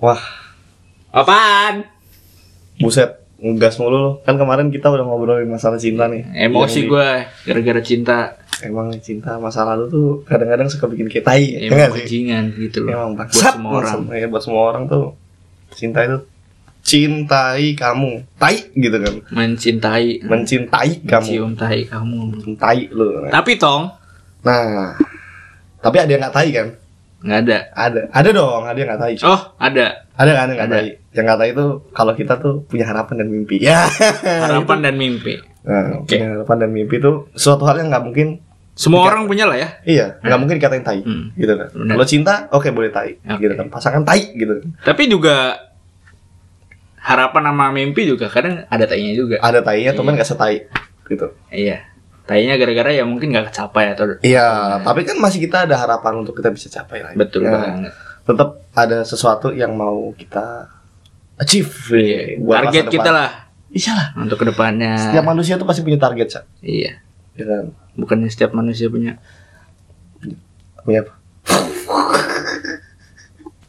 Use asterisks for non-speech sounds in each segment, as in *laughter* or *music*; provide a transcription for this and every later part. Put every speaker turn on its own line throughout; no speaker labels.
Wah,
Apaan?
buset, ngegas mulu lo. Kan kemarin kita udah ngobrolin masalah cinta nih.
Emosi
di-
gue gara-gara cinta.
Emang cinta masa lalu tuh kadang-kadang suka bikin kita tai, ya
Emang bajingan gitu loh.
Emang
buat semua orang.
Ya, buat semua orang tuh cinta itu cintai kamu, tai gitu kan.
Mencintai,
Mencintai kamu,
mencium tahi kamu.
mencintai lu.
Tapi tong
Nah, tapi ada yang nggak tai kan?
Nggak ada.
Ada, ada dong, ada yang nggak tai.
Oh ada
Ada kan yang nggak tai? Yang nggak tai itu kalau kita tuh punya harapan dan mimpi. Ya.
harapan dan mimpi.
Nah, punya harapan dan mimpi itu suatu hal yang nggak mungkin
Semua
Tiga.
orang punya lah ya.
iya nggak mungkin dikatain tai
Hmm.
gitu kan
Benar.
kalau cinta oke boleh tai
Oke.
gitu kan pasangan tai gitu.
Tapi juga harapan sama mimpi juga kadang ada tainya juga.
ada tainya teman nggak setai gitu
Iya. Tainya gara-gara ya mungkin nggak kecapai atau
iya tapi kan masih kita ada harapan untuk kita bisa capai lah
betul
Ya,
banget.
tetap ada sesuatu yang mau kita achieve
Iya.
buat
Target kita lah
iya lah
untuk ke depannya.
setiap manusia tuh pasti punya target Cak.
Iya.
ya kan
Bukannya setiap manusia punya.
punya apa *laughs*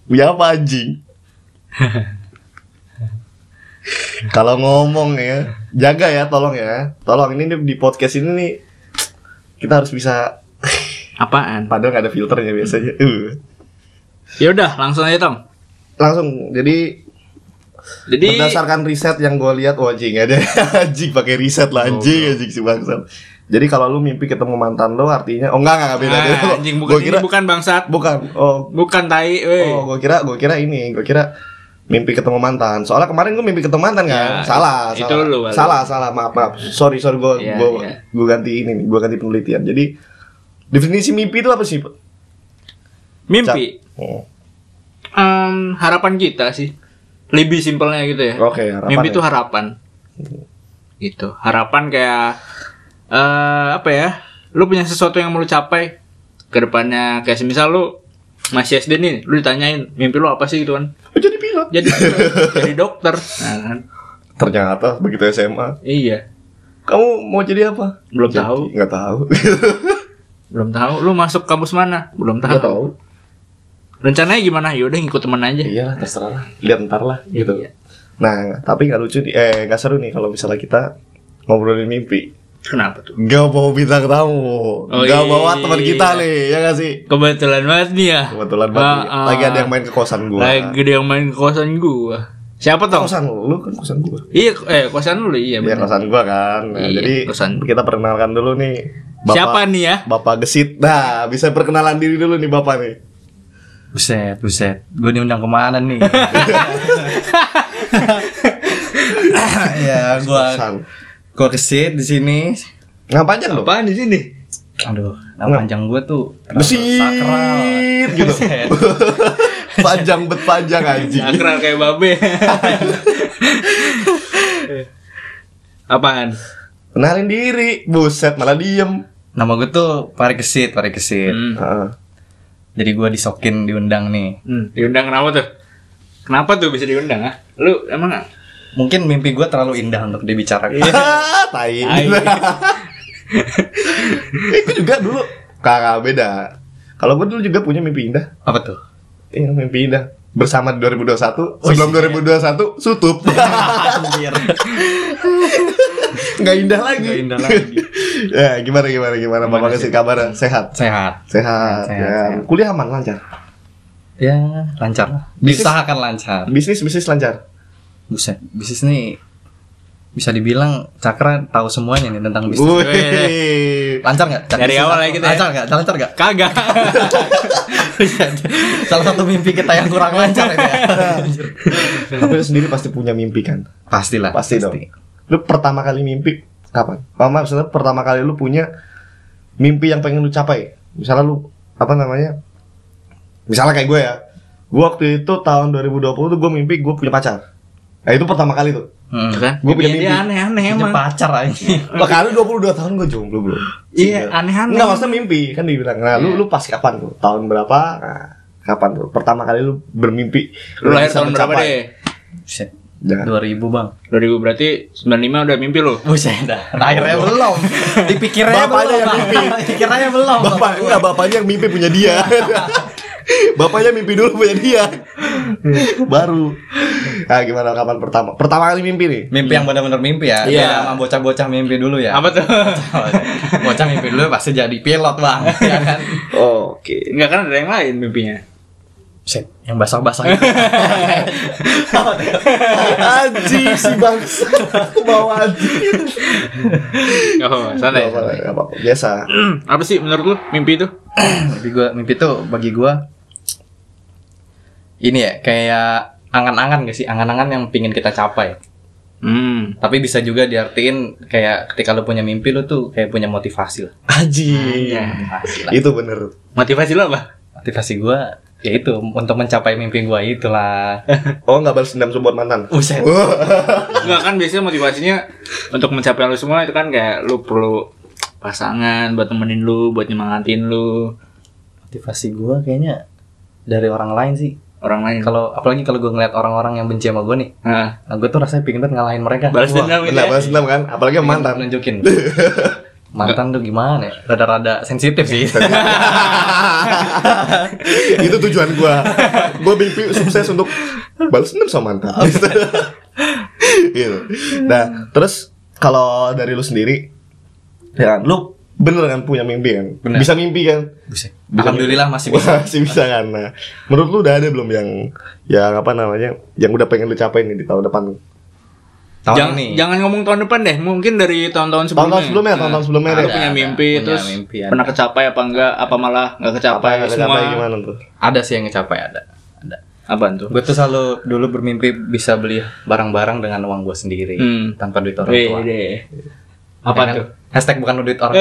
punya apa anjing *laughs* kalau ngomong ya jaga ya tolong ya tolong ini di podcast ini nih kita harus bisa
Apaan?
padahal nggak ada filternya biasanya Uh.
Ya udah, langsung aja tong.
langsung jadi
Jadi
berdasarkan riset yang gue lihat oh anjing ada *laughs* anjing pakai riset lah anjing anjing si bangsat jadi kalau lu mimpi ketemu mantan lo artinya oh enggak enggak, enggak beda
Ah,
beda.
anjing bukan
Gua
ini
kira
bukan bangsat,
bukan oh
bukan tai, weh.
Oh, gue kira, gue kira ini, gue kira mimpi ketemu mantan. Soalnya kemarin gue mimpi ketemu mantan kan.
Ya,
salah,
itu
salah.
lu,
salah, salah. Maaf, maaf. Sorry, sorry. Gue,
Ya,
gue,
ya.
gue ganti ini nih. Gue ganti penelitian. Jadi definisi mimpi itu apa sih? Pak?
Mimpi.
Oh,
Em, harapan kita sih. Lebih simpelnya gitu ya.
Oke, harapan
Mimpi
ya.
itu harapan. Gitu. Harapan kayak eh apa ya? Lu punya sesuatu yang mau lu capai ke depannya kayak semisal lu masih SD nih, lu ditanyain mimpi lu apa sih gitu kan?
Oh, jadi pilot.
Jadi *laughs* jadi dokter. Nah, kan?
Ternyata begitu SMA,
Iya.
kamu mau jadi apa?
Belum
Jadi-
tahu.
Nggak tahu. *laughs*
Belum tahu. Lu masuk kampus mana? Belum tahu.
Nggak tahu.
Rencananya gimana? Yaudah ngikut temen aja.
Iya terserah lah. Lihat ntar lah, gitu.
Iya.
Nah, tapi nggak lucu nih. Eh, nggak seru nih kalau misalnya kita ngobrolin mimpi.
Kenapa tuh?
Gak bawa bintang tamu,
Oh,
gak
iya.
bawa teman kita nih, ya gak sih?
Kebetulan banget nih ya.
Kebetulan banget.
Ah, ah.
Lagi ada yang main ke kosan gua.
Lagi ada yang main ke kosan gua. Siapa toh?
kosan lu, lu kan kosan gua.
Iya, eh kosan lu iya
Iya
benar.
kosan gua kan. Nah,
Iya,
jadi
kosan.
kita perkenalkan dulu nih.
Siapa nih ya?
Bapak Gesit. Nah, bisa perkenalan diri dulu nih Bapak nih.
Buset, buset. Gue diundang ke mana nih? *laughs* *laughs* ya, gua
Kosan.
Kesit di sini.
Nggak panjang loh.
Apaan di sini?
Aduh, nama panjang gua tuh
Gesit
sakral. *laughs*
gitu.
Buset.
panjang bet panjang anjing.
Sakral kayak babe. Apaan?
Kenalin diri. Buset, malah diem.
Nama gue tuh Pari Kesit, Pari Kesit.
Hmm.
Heeh.
Jadi gua disokin diundang nih.
Hmm, diundang kenapa tuh? Kenapa tuh bisa diundang ah? Lu emang
Mungkin mimpi gua terlalu indah untuk dibicarakan.
Ah, *laughs* tai. Eh, *laughs* gue juga dulu kakak beda. Kalau gue dulu juga punya mimpi indah.
Apa tuh?
Iya, mimpi indah. Bersama di 2021,
Oh,
sebelum
iya.
2021 sutup. *laughs* Nggak indah lagi.
Nggak indah lagi.
ya, gimana gimana gimana
Gimana
Bapak
sih?
kasih kabar sehat.
Sehat.
Sehat.
Sehat,
ya.
sehat.
Kuliah aman lancar.
Ya, lancar lah.
Bisnis-
Diusahakan lancar.
Bisnis bisnis lancar.
Buset, bisnis nih bisa dibilang Cakra tahu semuanya nih tentang bisnis.
Wih.
Lancar nggak?
Dari awal ya kita ya?
Lancar nggak? Lancar nggak?
kagak. *laughs*
Salah satu mimpi kita yang kurang lancar ya. *laughs*
Tapi lu sendiri pasti punya mimpi kan?
Pastilah.
Pasti, dong. Lu pertama kali mimpi kapan? Mama maksudnya pertama kali lu punya mimpi yang pengen lu capai. Misalnya lu apa namanya? Misalnya kayak gue ya. Gue waktu itu tahun 2020 tuh gue mimpi gue punya pacar. Nah itu pertama kali tuh.
Hmm.
kan?
Gua punya
Dia
mimpi.
aneh-aneh
Punya
emang.
pacar aja.
Makanya 22 tahun gue jomblo bro.
Iya, aneh-aneh.
Enggak maksudnya mimpi kan dibilang. Nah lu
Iya.
lu pas kapan tuh? Tahun berapa? Nah, kapan tuh? Pertama kali lu bermimpi.
Lu lahir
bisa
tahun berapa deh?
Buset.
Jangan.
2000 bang
2000 berarti 95 udah mimpi lu.
Buset dah *laughs* Akhirnya belum Dipikirnya
Bapaknya
belum
yang
Bang.
mimpi.
Dipikirnya belum *laughs*
Bapak enggak bapaknya yang mimpi punya dia. *laughs* Bapaknya mimpi dulu punya dia. Baru. Nah, gimana kapan pertama? Pertama kali mimpi nih.
Mimpi yang benar-benar mimpi ya.
Iya.
Sama bocah-bocah mimpi dulu ya.
Apa tuh? *laughs*
bocah mimpi dulu pasti jadi pilot, Bang. *laughs* ya kan?
Oke.
Enggak kan ada yang lain mimpinya.
Set, yang basah-basah itu. *laughs*
Anjing si bangsa. Aku bawa anjing.
Oh, santai.
Gak apa-apa, Biasa. *clears throat*
Apa sih menurut lu mimpi itu?
mimpi gua, mimpi tuh bagi gua ini ya kayak angan-angan gak sih? Angan-angan yang pingin kita capai.
Hmm.
Tapi bisa juga diartiin kayak ketika lu punya mimpi lu tuh kayak punya motivasi lah.
Anjing.
Motivasi lah. *laughs*
Itu bener.
Motivasi lu apa?
Motivasi gua ya itu untuk mencapai mimpi gua itulah. *laughs*
Oh nggak balas dendam buat mantan.
Buset.
Enggak *laughs* kan biasanya motivasinya untuk mencapai lu semua itu kan kayak lu perlu pasangan buat temenin lu, buat nyemangatin lu.
Motivasi gua kayaknya dari orang lain sih.
Orang lain.
Kalau apalagi kalau gua ngeliat orang-orang yang benci sama gua nih,
Nah,
nah gua tuh rasanya pingin banget ngalahin mereka.
balas dendam
Benar
ya.
balas dendam kan? Apalagi mantan.
Nunjukin. *laughs* Mantan tuh gimana ya? Rada-rada sensitif sih. *laughs*
itu tujuan gua. Gua mimpi sukses untuk balas dendam sama mantan. *laughs* gitu. Nah, terus kalau dari lu sendiri ya kan, lu bener kan punya mimpi kan?
Bener.
Bisa mimpi kan?
Buset. Alhamdulillah masih bisa. *laughs*
Masih bisa kan. Nah, menurut lu udah ada belum yang yang apa namanya? Yang udah pengen lu capai nih di tahun depan?
Tahun
jangan,
ini.
jangan ngomong tahun depan deh, mungkin dari tahun-tahun sebelumnya.
Tahun-tahun sebelumnya, tahun-tahun sebelumnya
Lu
deh.
punya
Ada,
mimpi
punya
terus
mimpi, ada.
pernah kecapai apa enggak? Apa malah nggak
Apa
kecapai
ada
semua?
capai gimana tuh?
Ada sih yang ngecapai ada. Ada.
Apaan tuh?
Gue tuh selalu dulu bermimpi bisa beli barang-barang dengan uang gue sendiri
Hmm.
tanpa duit orang tua.
deh. Apa
kan?
tuh?
Hashtag bukan duit orang. *laughs*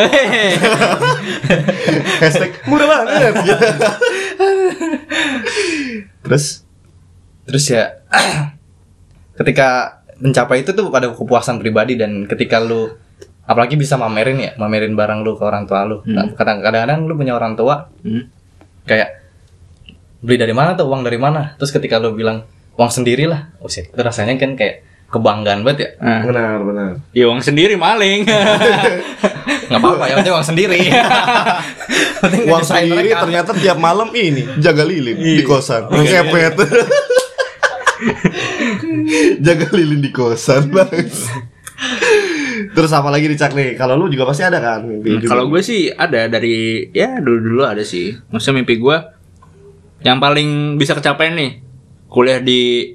Hashtag murah banget. Terus
Terus ya *clears throat* ketika mencapai itu tuh pada kepuasan pribadi dan ketika lu apalagi bisa mamerin ya, mamerin barang lu ke orang tua lu.
Hmm.
Kadang- Kadang-kadang lu punya orang tua
Hmm.
kayak beli dari mana tuh uang dari mana? Terus ketika lu bilang uang sendiri lah, oh shit, itu rasanya kan kayak kebanggaan banget ya.
Nah,
benar benar.
ya uang sendiri maling. *laughs*
nggak apa-apa ya penting uang sendiri *laughs*
Uang sendiri
mereka.
ternyata tiap malam ini jaga lilin di kosan. Ngepet. *laughs* jaga lilin di kosan, Bang. Terus apa lagi dicak nih? Kalau lu juga pasti ada kan mimpi
Nah,
juga.
Kalau gue sih ada dari ya dulu-dulu ada sih. Maksudnya mimpi gue yang paling bisa kecapai nih kuliah di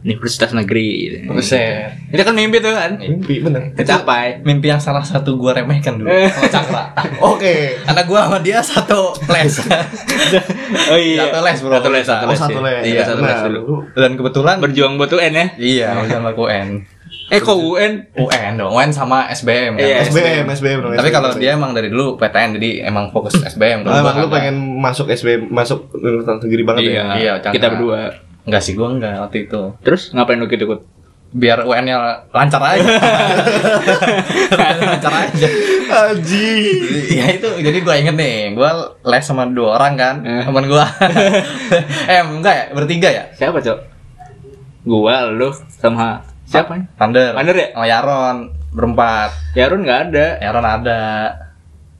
Universitas Negeri. Gitu.
Buset.
Itu kan mimpi tuh kan.
mimpi bener.
Kecapai.
mimpi yang salah satu gua remehkan dulu sama Cakra *laughs*
Oke.
karena gua sama dia satu les *laughs*
Oh iya.
Satu les, bro.
Satu les, satu
Oh
les.
satu
iya.
les.
Iya, satu les dulu.
lu-
dan kebetulan
Berjuang buat UN ya.
iya sama UN *laughs*
Eh kok UN?
UN dong UN sama SBM kan?
Iya,
SBM, SBM dong.
tapi kalau dia emang dari dulu PTN jadi emang fokus SBM
Ah,
Kalau
emang lu pengen masuk SBM, masuk Universitas Negeri banget
Iya.
ya?
Iya.
Kita berdua.
Enggak sih gua enggak waktu itu
Terus ngapain lu gitu ikut?
biar UN-nya lancar aja *laughs* lancar aja
Aji.
ya itu jadi gua inget nih gua les sama dua orang kan
Eh.
teman gua *laughs* eh enggak ya bertiga ya
Siapa, Cok? Gua, lu sama siapa?
Thunder
Thunder ya?
sama Yaron berempat
Yarun nggak ada.
Yaron ada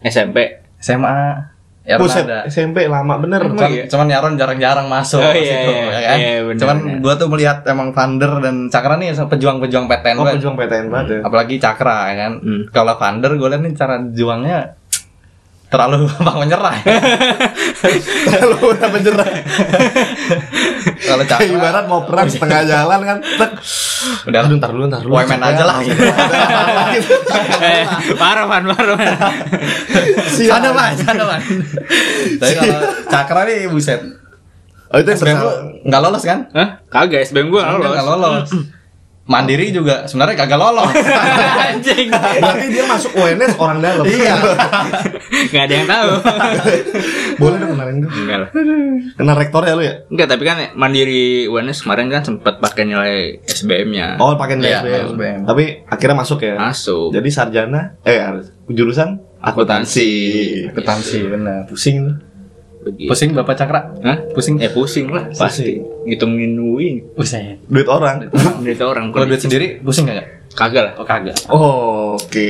SMP.
SMA Yaron
Buset,
ada
SMP lama bener.
Cuman,
iya?
cuman Yaron jarang-jarang masuk
Oh, iya,
situ,
iya,
ya kan?
iya, bener,
cuman
bener.
gua tuh melihat emang Thunder dan Cakra nih pejuang-pejuang PTN
Oh,
banget.
pejuang PTN banget ya.
apalagi Cakra ya kan
Hmm.
kalau Thunder gue liat nih cara juangnya terlalu *laughs* gampang menyerah ya.
Lu udah menyerah.
kalau Cakra
ibarat mau perang setengah jalan kan. Tek.
udah
Aduh, ntar dulu, ntar dulu.
Women aja lah gitu.
parah, Van, parah, Van.
Siap.
Ada man, ada man. Tapi kalau Cakra nih buset.
Oh, itu yang
SBM lu nggak lolos kan?
Hah? Kagak, SBM nggak lolos.
Nggak lolos. Mandiri juga sebenarnya kagak lolos. *laughs*
Anjing.
Berarti dia masuk UNS orang dalam.
iya. *laughs*
Nggak ada yang tahu. *laughs*
Boleh dong kenalin gue.
Enggak lah.
Kenal rektor ya lu ya?
Enggak, tapi kan Mandiri UNS kemarin kan sempat pakai nilai SBM-nya.
Oh, pakai nilai
Iya,
SBM.
SBM.
Tapi akhirnya masuk ya.
Masuk.
Jadi sarjana eh harus jurusan akuntansi.
Akuntansi benar.
Pusing tuh.
Begitu.
Pusing Bapak Cakra?
Hah?
Pusing.
Ya pusing lah, pasti. Ngitungin UI.
Pusing.
Duit orang.
Duit orang.
Kalau duit sendiri pusing nggak?
Kagak lah.
Oh kagak.
Oh, oke.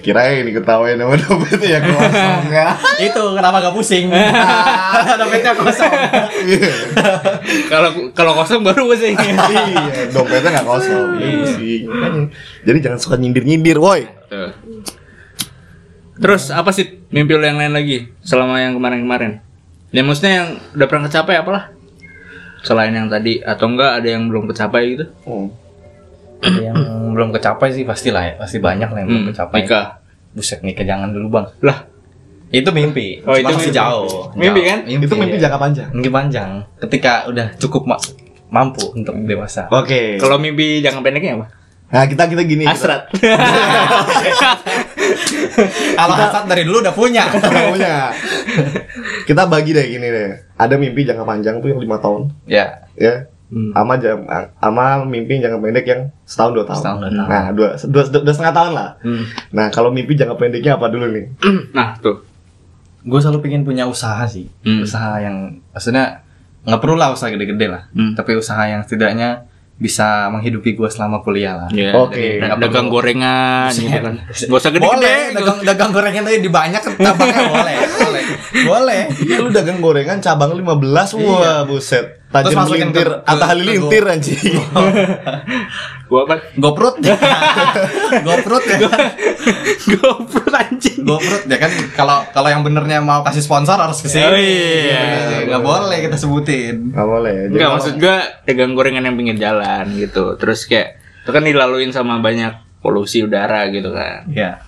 Kirain diketawain sama dompetnya ya kosong ya. *laughs*
Itu kenapa gak pusing? *laughs* Dompetnya kosong.
Iya.
Kalau kalau kosong baru pusing.
Iya, dompetnya nggak kosong. Iya sih. Makanya. Jadi jangan suka nyindir-nyindir, woi.
Tuh. Terus apa sih mimpi lo yang lain lagi selama yang kemarin-kemarin? Ya maksudnya yang udah pernah kecapai apalah? Selain yang tadi atau enggak ada yang belum kecapai gitu?
Oh.
Ada yang belum kecapai sih pastilah ya, pasti banyak lah yang belum
Hmm,
kecapai.
nikah.
Buset nikah jangan dulu bang.
Lah,
Itu mimpi.
Oh,
Cuma
itu
masih
mimpi.
jauh.
Mimpi kan?
Itu mimpi
ya.
jangka panjang.
Mimpi panjang. Ketika udah cukup ma- mampu untuk dewasa.
Oke.
kalau mimpi jangka pendeknya apa?
Nah, kita kita gini. *laughs*
Hasrat.
Kalau hasad dari dulu udah punya.
Kita punya. *laughs* Kita bagi deh gini deh. Ada mimpi jangka panjang tuh yang lima tahun,
ya.
ya.
Hmm.
Sama jam, sama mimpi jangka pendek yang setahun dua tahun.
Setahun, dua tahun.
Nah, dua, dua, dua, dua setengah tahun lah.
Hmm.
Nah, kalau mimpi jangka pendeknya apa dulu nih? *clears throat*
Nah, tuh.
Gue selalu pengen punya usaha sih.
Hmm.
Usaha yang maksudnya nggak perlu lah usaha gede-gede lah.
Hmm.
Tapi usaha yang setidaknya bisa menghidupi gue selama kuliah lah.
Ya,
Oke.
Nggak
dagang
perlu.
gorengan gitu kan. *laughs* Gak usah gede-gede.
Boleh, dagang, dagang gorengan tadi di banyak cabangnya boleh, boleh, boleh.
Iya, lu dagang gorengan cabang 15 wah buset. Tajam
Terus masukin
lintir,
ke- ke-
Atta Halilintir
ke-
anjing. *laughs*
Gua apa?
Goprut, *laughs* goprut ya,
GoPro anjing.
goprut ya kan. Kalau kalau yang benernya mau kasih sponsor harus ke sini.
Oh, iya.
nggak boleh kita sebutin.
Enggak boleh. Kalau-
maksud gua dagang gorengan yang pinggir jalan gitu. Terus kayak itu kan dilaluin sama banyak polusi udara gitu kan.
Iya,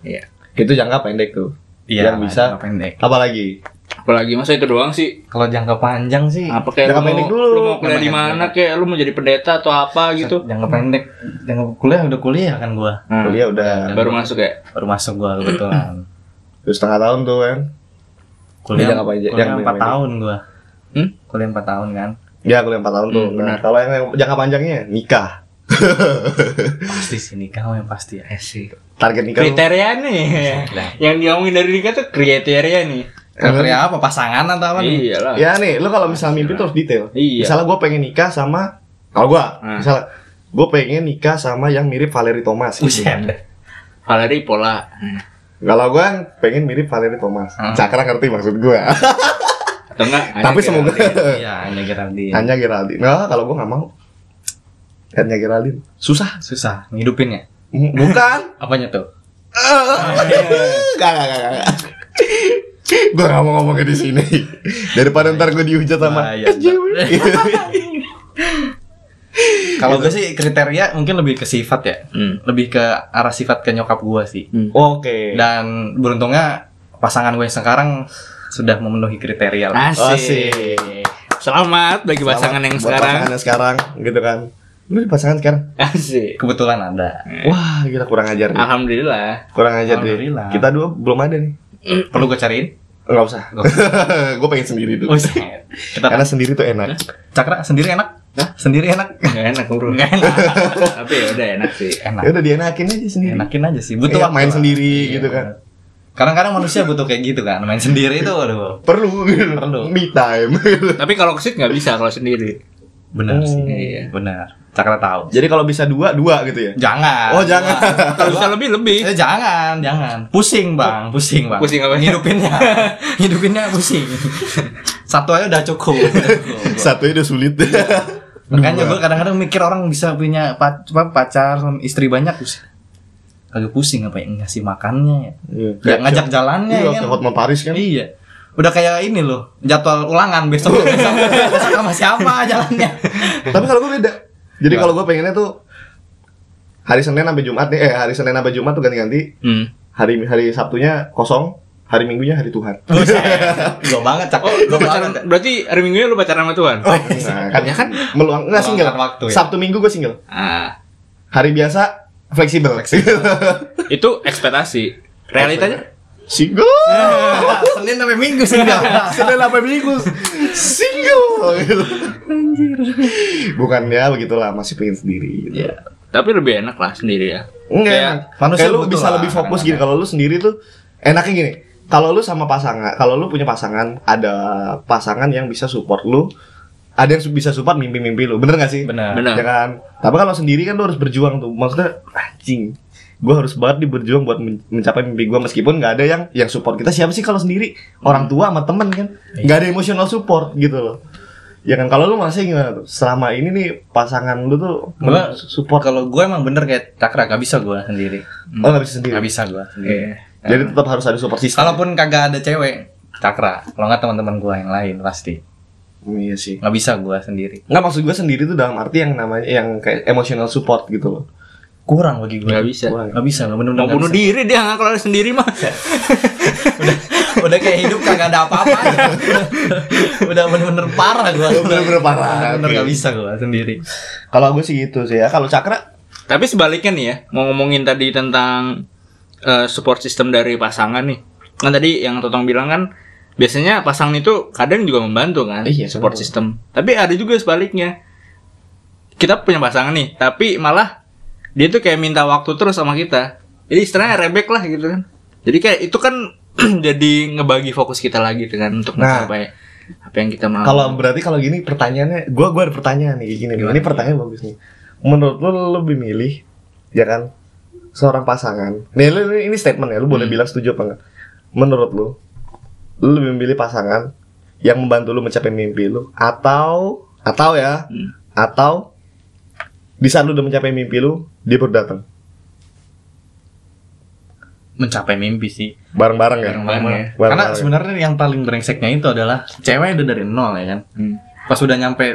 Iya.
itu jangka pendek tuh.
iya.
Yang bisa.
jangka pendek.
Apalagi?
Apalagi masa itu doang sih.
Kalau jangka panjang sih,
Apa kayak
Jangka
lu mau,
pendek dulu.
lu mau kuliah di mana kayak lu mau jadi pendeta atau apa gitu.
jangka pendek, jangka kuliah udah kuliah kan gua.
Hmm.
Kuliah udah
Baru masuk ya.
Baru masuk gua kebetulan.
Terus setengah tahun tuh kan.
Kuliah,
jangka panjang-
kuliah
jangka
4
pendek.
tahun gua.
Hmm?
Kuliah 4 tahun kan.
Ya kuliah 4 tahun tuh.
Hmm,
nah,
benar.
kalau yang jangka panjangnya nikah. *laughs*
Pasti sih nikah yang pasti ya.
Asik.
Target nikah.
Kriteria nih. Yang diomongin dari nikah tuh kriteria nih.
Kriteria apa? Pasangan atau apa? nih?
Iyalah.
Ya nih, lu kalau misalnya mimpi terus detail.
Iya.
Misalnya gue pengen nikah sama kalau gua,
Hmm.
misalnya gue pengen nikah sama yang mirip Valerie Thomas. gitu.
Valeri pola.
Kalau gua kan pengen mirip Valerie Thomas.
Hmm.
Cakra ngerti maksud gua.
Atau enggak? *laughs*
Tapi semoga.
Iya, hanya Geraldine.
Hanya Geraldine. Nah, kalau gua nggak mau. Hanya Geraldine. Susah.
Susah ngidupinnya.
Bukan.
Apanya tuh? *laughs*
Gak, gak, gak, gak. Gue gak mau ngomongnya di sini. Daripada ntar gue dihujat sama
Bahaya,
SJW. *laughs*
Kalau gue sih kriteria mungkin lebih ke sifat ya.
Hmm.
Lebih ke arah sifat ke nyokap gue sih.
Oke.
Dan beruntungnya pasangan gue yang sekarang sudah memenuhi kriteria lah.
Asik. Selamat bagi pasangan yang
Buat
sekarang.
Pasangan yang sekarang, gitu kan. Lu di pasangan sekarang?
Asik.
Kebetulan ada.
Wah, gila kurang ajar nih.
Alhamdulillah.
Kurang ajar deh.
Alhamdulillah.
Kita dua belum ada nih.
Perlu gue cariin?
Enggak usah. *laughs* gue pengen sendiri dulu.
Buset. Kita
Karena sendiri tuh enak.
Cakra sendiri enak? Sendiri enak?
Gak enak bro.
Enggak enak. *laughs*
Tapi ya udah enak sih.
Enak.
Ya udah dienakin aja sendiri.
Enakin aja sih. Butuh
Iya,
waktu
main
lah.
sendiri
Iya,
gitu kan.
Kadang-kadang manusia butuh kayak gitu kan. Main sendiri itu aduh.
Perlu gitu. *laughs*
Perlu.
Me time.
Tapi kalau kesit nggak bisa kalau sendiri.
Benar
Oh.
sih.
Iya.
Benar. Cakra tahu.
Jadi kalau bisa dua, dua gitu ya.
Jangan.
Oh, jangan.
Kalau bisa lebih lebih.
Eh, jangan, jangan. Pusing, Bang. Pusing, Bang.
Pusing apa?
Ngidupinnya. Ngidupinnya *laughs* pusing. Satu aja udah cukup. Udah *laughs* cukup.
Satu udah sulit. *laughs*
Makanya
Dua.
gue kadang-kadang mikir orang bisa punya pacar sama istri banyak pusing. Agak pusing apa ya ngasih makannya ya.
Iya.
Ya, ngajak jalannya
Iya,
ya kan.
Hotman Paris kan.
Iya. Udah kayak ini loh, jadwal ulangan besok besok, besok sama siapa jalannya.
Tapi kalau gue beda. Jadi kalau gue pengennya tuh hari Senin sampai Jumat nih, eh hari Senin sampai Jumat tuh ganti-ganti.
Hmm.
Hari hari Sabtunya kosong, hari Minggunya hari Tuhan.
Gue banget cak.
Oh, lu pacaran berarti hari Minggunya lu pacaran sama Tuhan?
Nah, kan,
Ya kan?
meluang enggak single.
Meluangkan waktu ya?
Sabtu Minggu gue single.
Ah,
Hari biasa fleksibel. *laughs*
itu ekspektasi. Realitanya?
Single.
Senin sampai Minggu enggak.
Senin sampai Minggu single. *laughs* Gitu. Bukan ya begitulah masih pengen sendiri. Gitu.
Iya.
Tapi lebih enak lah sendiri ya.
Enggak,
Kayak
Kayak lu bisa
lah,
lebih fokus
kadang-kadang.
gini. Kalau lu sendiri tuh enaknya gini. Kalau lu sama pasangan, kalau lu punya pasangan, ada pasangan yang bisa support lu ada yang bisa support mimpi-mimpi lu. Bener gak sih?
Benar.
Benar.
Ya kan? Tapi kalau sendiri kan lu harus berjuang tuh. Maksudnya anjing. Gue harus banget nih berjuang buat men- mencapai mimpi gue meskipun nggak ada yang yang support kita. Siapa sih kalau sendiri? Orang tua sama temen kan? Nggak ada emotional support gitu loh. Ya kan kalau lu masih gimana tuh? Selama ini nih pasangan lu tuh
Gua-
support.
Kalau gue emang bener kayak cakra gak bisa gue sendiri.
oh nggak bisa sendiri?
Gak bisa gue.
Iya.
jadi tetap harus ada support system.
Kalaupun kagak ada cewek, cakra. Kalau nggak teman-teman gue yang lain pasti.
iya sih.
Nggak bisa gue sendiri.
nggak maksud gue sendiri tuh dalam arti yang namanya yang kayak emotional support gitu loh
Kurang bagi gue.
Nggak bisa.
Kurang.
Nggak bisa, nggak bener-bener
Mau
nggak
bunuh
bisa.
diri dia nggak kalau sendiri mah. *laughs*
udah, udah kayak hidup kagak ada apa-apa. *laughs* udah bener-bener parah gue.
Bener-bener parah,
Bener nggak bisa gue sendiri.
kalau gue sih gitu sih ya kalau cakra
Tapi sebaliknya nih ya, mau ngomongin tadi tentang eh, support system dari pasangan nih. Kan tadi yang Totong bilang kan biasanya pasangan itu kadang juga membantu kan
Iya,
support
benar.
system. Tapi ada juga sebaliknya. Kita punya pasangan nih, tapi malah dia tuh kayak minta waktu terus sama kita. Jadi istilahnya rebek lah gitu kan. Jadi kayak itu kan *clears throat* jadi ngebagi fokus kita lagi dengan untuk
Nah.
mencapai apa yang kita mau.
Kalau berarti kalau gini pertanyaannya, gua gua ada pertanyaan nih gini. nih. Ini pertanyaan bagus nih. Menurut lu lu lebih milih ya kan seorang pasangan. Nih lu ini, statement ya, lu boleh bilang setuju apa enggak. Menurut lu lu lebih memilih pasangan yang membantu lu mencapai mimpi lu atau atau ya
Hmm.
atau di saat lu udah mencapai mimpi lu dia baru datang
Mencapai mimpi sih.
bareng-bareng ya
Bareng-bareng ya.
Karena
Bareng-bareng.
sebenarnya yang paling brengseknya itu adalah cewek udah dari nol ya kan.
Hmm.
Pas udah nyampe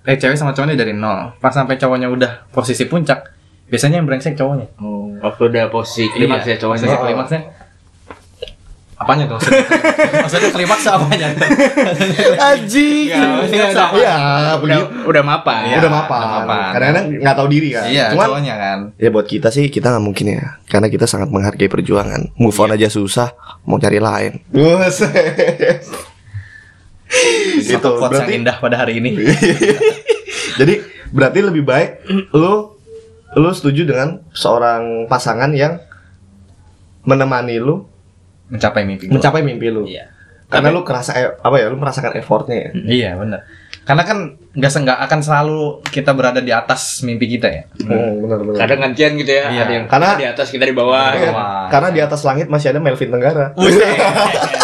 eh cewek sama cowoknya dari nol. Pas sampai cowoknya udah posisi puncak, biasanya yang brengsek cowoknya.
Oh, waktu udah posisi klimaks ya cowoknya.
Posisi klimaksnya. Apanya tuh? Maksudnya klimaks apanya?
Anjing.
Iya, maksudnya udah-
Iya,
udah
begitu.
udah mapan.
Iya.
udah mapan.
udah mapan.
Kadang-kadang nggak tahu diri kan.
Iya,
Cuman
cowoknya kan.
Ya buat kita sih kita nggak mungkin ya, karena kita sangat menghargai perjuangan. Move on aja susah, mau cari lain.
Quotes
Berarti,
yang indah pada hari ini. *laughs*
jadi berarti lebih baik lu lu setuju dengan seorang pasangan yang menemani lu
Mencapai mimpi gua.
mencapai mimpi lu.
Iya.
Karena lu kerasa eh, apa ya, lu merasakan effortnya ya.
Iya, benar. Karena kan nggak nggak akan selalu kita berada di atas mimpi kita ya.
Hmm, benar benar.
Kadang gantian gitu ya,
Iya.
ada yang
Karena-
di atas kita di bawah.
Iya,
Wah.
karena di atas langit masih ada Melvin Tenggara. *laughs*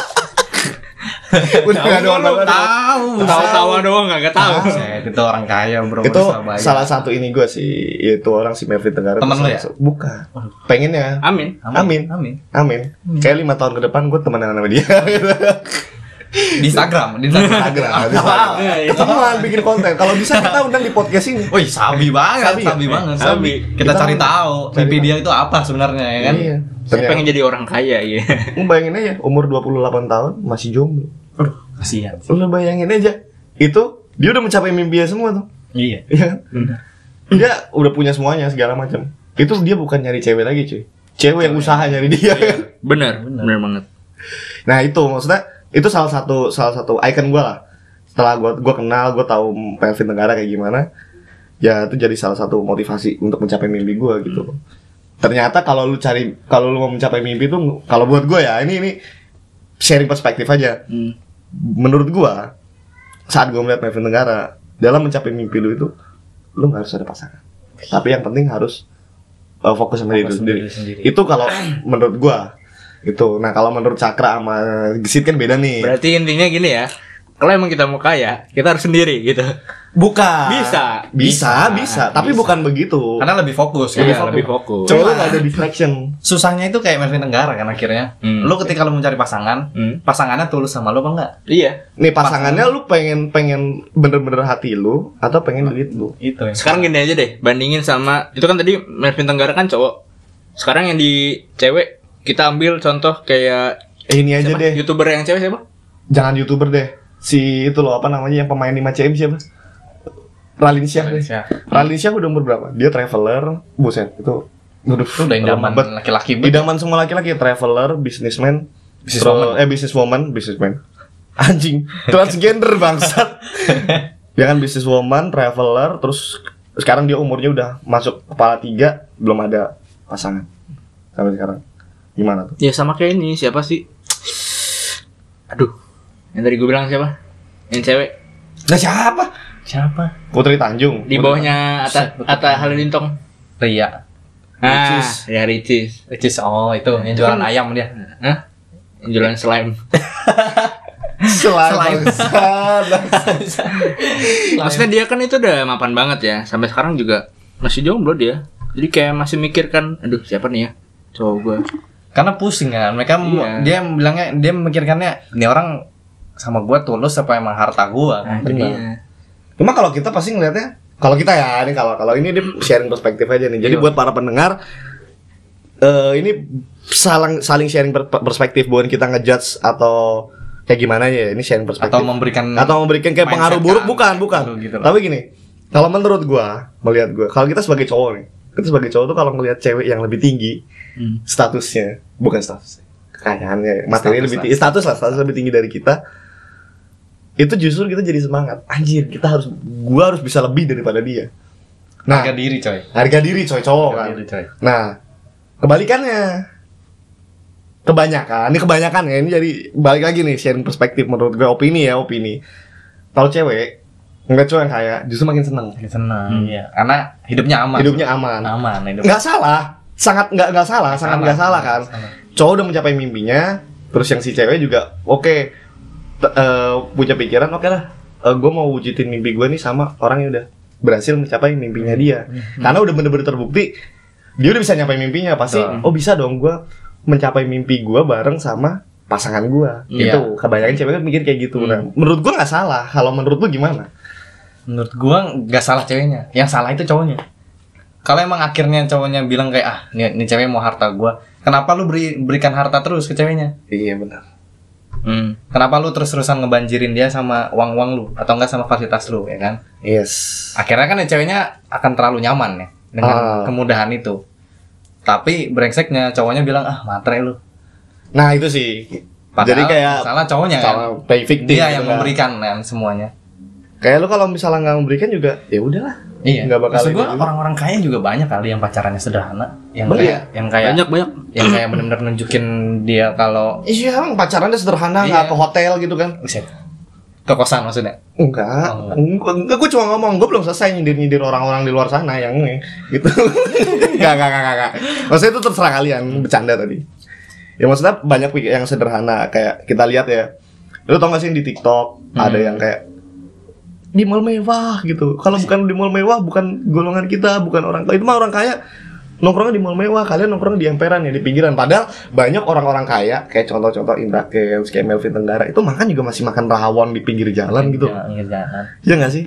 *laughs* Udah nggak ada orang.
Tahu.
Tahu-tahu doang nggak tahu.
Buset, itu orang kaya bro
itu salah satu ini gue sih itu orang si Melvin Tenggara
Temen
salah
ya?
bukan pengen ya
Amin.
Amin.
Amin.
amin kayak lima tahun ke depan gue temenan sama dia
Di Instagram, di Instagram.
Instagram Instagram.
Iya, iya.
ketemuan bikin konten kalau bisa kita undang di podcast ini
Wih, sabi banget,
Sabi
sabi,
ya?
banget.
Sabi.
Sabi. Kita,
Kita
cari tahu mimpi
tahu.
dia itu apa sebenarnya ya kan?
iya
Saya
Ternyata-
pengen jadi orang kaya ya.
bayangin aja umur 28 tahun masih jomblo
kasihan.
lu bayangin aja itu dia udah mencapai mimpinya semua tuh
Iya.
Iya kan? dia udah punya semuanya segala macam itu dia bukan nyari cewek lagi cuy cewek yang usaha nyari dia *laughs*
Bener, bener banget.
Nah itu maksudnya itu salah satu salah satu icon gue lah. Setelah gue gua kenal, gue tahu Melvin Tenggara kayak gimana. Ya itu jadi salah satu motivasi untuk mencapai mimpi gue gitu. Ternyata kalau lu cari kalau lu mau mencapai mimpi itu kalau buat gue ya ini ini sharing perspektif aja.
Hmm.
Menurut gue saat gue melihat Melvin Tenggara dalam mencapai mimpi lu itu lu nggak harus ada pasangan. Tapi yang penting harus uh, fokus sama diri sendiri.
diri sendiri.
Itu kalau menurut gua itu. Nah kalau menurut Cakra sama Gesit kan beda nih.
Berarti intinya gini ya. Kalau emang kita mau kaya, kita harus sendiri gitu.
Bukan.
Bisa.
Bisa, bisa.
Bisa,
Tapi
bisa.
bukan begitu.
Karena lebih fokus
Iya,
kan?
lebih fokus.
Cuma nggak ada *laughs* distraction.
Susahnya itu kayak Melvin Tenggara kan akhirnya.
Hmm.
Lu ketika lu mencari pasangan,
Hmm.
pasangannya tulus sama lu apa enggak?
Iya.
Nih pasangannya lu pengen pengen bener-bener hati lu atau pengen duit lu.
Itu yang
Sekarang gini aja deh, bandingin sama itu kan tadi Melvin Tenggara kan cowok. Sekarang yang di cewek kita ambil contoh kayak
Eh, ini aja
siapa?
deh.
YouTuber yang cewek siapa?
Jangan youtuber deh. Si itu loh apa namanya yang pemain 5 CM siapa? Ralin Syah. Ralin Syah udah umur berapa? Dia traveler, buset itu.
Itu udah idaman laki-laki banget.
Idaman semua laki-laki, traveler, businessman,
Businesswoman.
eh businesswoman, businessman. *laughs* Anjing, transgender bangsat. *laughs* dia kan businesswoman, traveler, terus sekarang dia umurnya udah masuk kepala tiga, belum ada pasangan sampai sekarang. Gimana tuh?
Ya sama kayak ini siapa sih? Aduh, yang tadi gue bilang siapa? Yang cewek.
Nah siapa? Siapa?
Putri Tanjung.
Di bawahnya Atta Atta Halilintar.
Ria.
Ah,
Ricis.
ya Ricis.
Ricis oh itu yang jualan ayam dia.
Hah? Yang Jualan slime. *laughs*
Selain
Maksudnya dia kan itu udah mapan banget ya. Sampai sekarang juga masih jomblo dia. Jadi kayak masih mikirkan, aduh siapa nih ya cowok gua.
Karena pusing kan. Mereka
Iya.
dia bilangnya dia memikirkannya ini orang sama gua tulus apa emang harta gua.
Nah, iya.
Cuma kalau kita pasti ngelihatnya, kalau kita ya, ini kalau kalau ini dia sharing perspektif aja nih. Jadi
Iya.
buat para pendengar, eh ini saling saling sharing per- perspektif, bukan kita ngejudge atau kayak gimana ya. Ini sharing perspektif.
Atau memberikan
atau memberikan kayak pengaruh buruk
kan,
bukan bukan
gitu- gitu
tapi gini kalau menurut gua melihat gua kalau kita sebagai cowok nih kita sebagai cowok tuh kalau ngelihat cewek yang lebih tinggi
Hmm.
statusnya bukan status kekayaannya materi
Status
lebih tinggi status lah status lebih tinggi dari kita itu justru kita jadi semangat anjir kita harus gua harus bisa lebih daripada dia nah
harga diri coy.
harga diri coy cowok
Harga
kan
diri coy.
Nah, kebalikannya. Kebanyakan, ini kebanyakan ya. Ini jadi balik lagi nih sharing perspektif menurut gue opini ya, opini. Kalau cewek nggak cowok yang kaya, justru makin seneng.
Makin senang, iya. Karena hidupnya aman.
Hidupnya aman.
aman hidup.
Nggak salah, sangat nggak nggak salah, sangat nggak salah kan.
Salah.
Cowok udah mencapai mimpinya, terus yang si cewek juga oke t- eh, punya pikiran oke lah. gue mau wujudin mimpi gue nih sama orang yang udah berhasil mencapai mimpinya dia. Karena udah bener-bener terbukti dia udah bisa nyampai mimpinya pasti.
Betul.
Oh bisa dong gue mencapai mimpi gue bareng sama pasangan gue.
Iya.
Itu kebanyakan cewek kan mikir kayak gitu.
Hmm.
Nah, menurut gue nggak salah. Kalau menurut lu gimana?
Menurut gua nggak salah ceweknya. Yang salah itu cowoknya. Kalau emang akhirnya cowoknya bilang kayak ah, ini, ini cewek mau harta gua. Kenapa lu beri, berikan harta terus ke ceweknya?
Iya benar.
Hmm.
Kenapa lu terus-terusan ngebanjirin dia sama uang-uang lu atau enggak sama fasilitas lu ya kan?
Yes.
Akhirnya kan ya ceweknya akan terlalu nyaman ya dengan
Ah.
kemudahan itu. Tapi brengseknya cowoknya bilang ah matre lu.
Nah itu sih.
Padahal
Jadi kayak
salah cowoknya kan.
sama play victim.
Dia
gitu
yang
kan.
memberikan kan semuanya.
Kayak lu kalau misalnya nggak memberikan juga, ya udahlah.
Iya.
Nggak bakal
Maksud
juga.
orang-orang kaya juga banyak kali yang pacarannya sederhana, yang
Banyak.
kayak yang kayak
Banyak banyak.
yang kayak benar-benar nunjukin dia kalau
Iya, emang pacarannya sederhana, nggak
Iya.
ke hotel gitu kan?
Buset. ke kosan maksudnya.
Enggak,
Oh,
enggak, enggak, gue cuma ngomong, gue belum selesai nyindir-nyindir orang-orang di luar sana yang gitu. *laughs* enggak, enggak, enggak, enggak. Maksudnya itu terserah kalian, bercanda tadi. Ya maksudnya banyak yang sederhana, kayak kita lihat ya. Lu tau gak sih di TikTok, ada
Hmm.
yang kayak di mall mewah gitu. Kalau bukan di mall mewah, bukan golongan kita, bukan orang kaya. Itu mah orang kaya nongkrongnya di mall mewah, kalian nongkrong di emperan ya di pinggiran. Padahal banyak orang-orang kaya, kayak contoh-contoh Indra kayak Melvin Tenggara, itu makan juga masih makan rawon di pinggir jalan gitu.
Iya, pinggir jalan.
Iya nggak sih?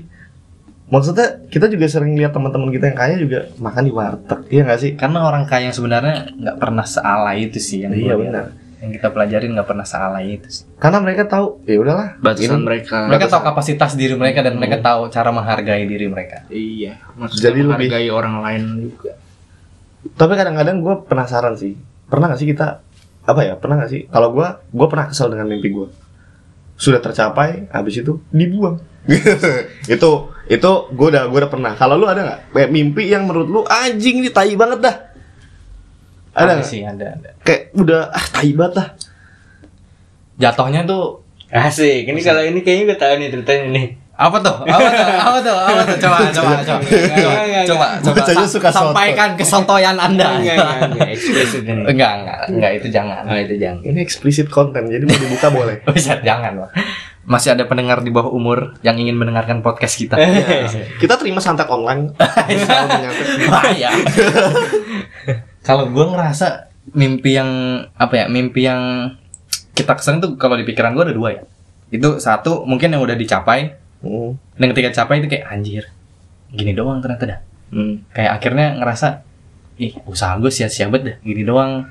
Maksudnya kita juga sering lihat teman-teman kita yang kaya juga makan di warteg, iya nggak sih?
Karena orang kaya yang sebenarnya nggak pernah sealai itu sih yang
Iya, benar.
Yang kita pelajarin nggak pernah sealai itu sih.
Karena mereka tahu, ya udahlah.
Batasan
ini-
mereka.
Mereka tahu kapasitas diri mereka dan mereka tahu cara menghargai diri mereka.
Iya. Maksudnya
Jadi lebih-
menghargai orang lain juga.
Tapi kadang-kadang gue penasaran sih, pernah nggak sih kita apa ya? Pernah nggak sih? Kalau gue, gue pernah kesel dengan mimpi gue. Sudah tercapai, habis itu dibuang. *laughs* itu itu gue udah gue udah pernah. Kalau lu ada nggak kayak mimpi yang menurut lu anjing ini tai banget dah? Ada
sih, ada, ada.
Kayak udah ah tai banget dah.
Jatuhnya tuh
Asik. Ini kalau ini kayaknya gue tahu nih ceritanya nih.
apa tuh? Apa tuh? Apa tuh? Apa tuh? Coba, coba, coba. Coba,
enggak,
coba, coba. Sa-
suka
sampaikan kesotoyan Anda.
Enggak, enggak, enggak. *laughs* Eksplisit ini.
Enggak, enggak, enggak itu jangan.
Oh itu jangan.
Ini explicit content, jadi mau dibuka boleh. *laughs*
Bisa jangan, Pak. Masih ada pendengar di bawah umur yang ingin mendengarkan podcast kita.
Kita terima santet online. *laughs*
Bahaya. Kalau gue ngerasa mimpi yang apa ya? Mimpi yang kita kesan tuh kalau di pikiran gue ada dua ya. Itu satu mungkin yang udah dicapai
Hmm.
dan ketika capai itu kayak anjir. Gini doang ternyata dah.
Hmm.
Kayak akhirnya ngerasa ih usaha gue sia-sia banget dah gini doang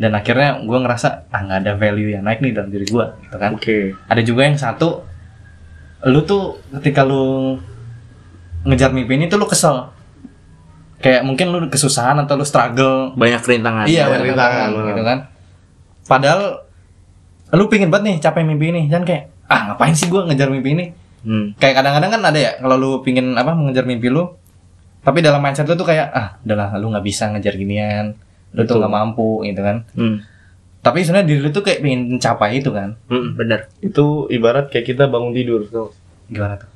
dan akhirnya gue ngerasa ah nggak ada value yang naik nih dalam diri gue gitu kan
Oke.
ada juga yang satu lu tuh ketika lu ngejar mimpi ini tuh lu kesel kayak mungkin lu kesusahan atau lu struggle
Banyak rintangan.
iya
banyak rintangan,
kan, gitu kan padahal lu pingin banget nih capai mimpi ini dan kayak ah ngapain sih gua ngejar mimpi ini
Hmm.
kayak kadang-kadang kan ada ya kalau lu pingin apa mengejar mimpi lu tapi dalam mindset lu tuh kayak ah udahlah lu nggak bisa ngejar ginian lu tuh
Betul.
nggak mampu gitu kan
Hmm.
tapi sebenarnya diri lu tuh kayak pengen mencapai itu kan
Hmm, bener.
Itu ibarat kayak kita bangun tidur tuh.
gimana tuh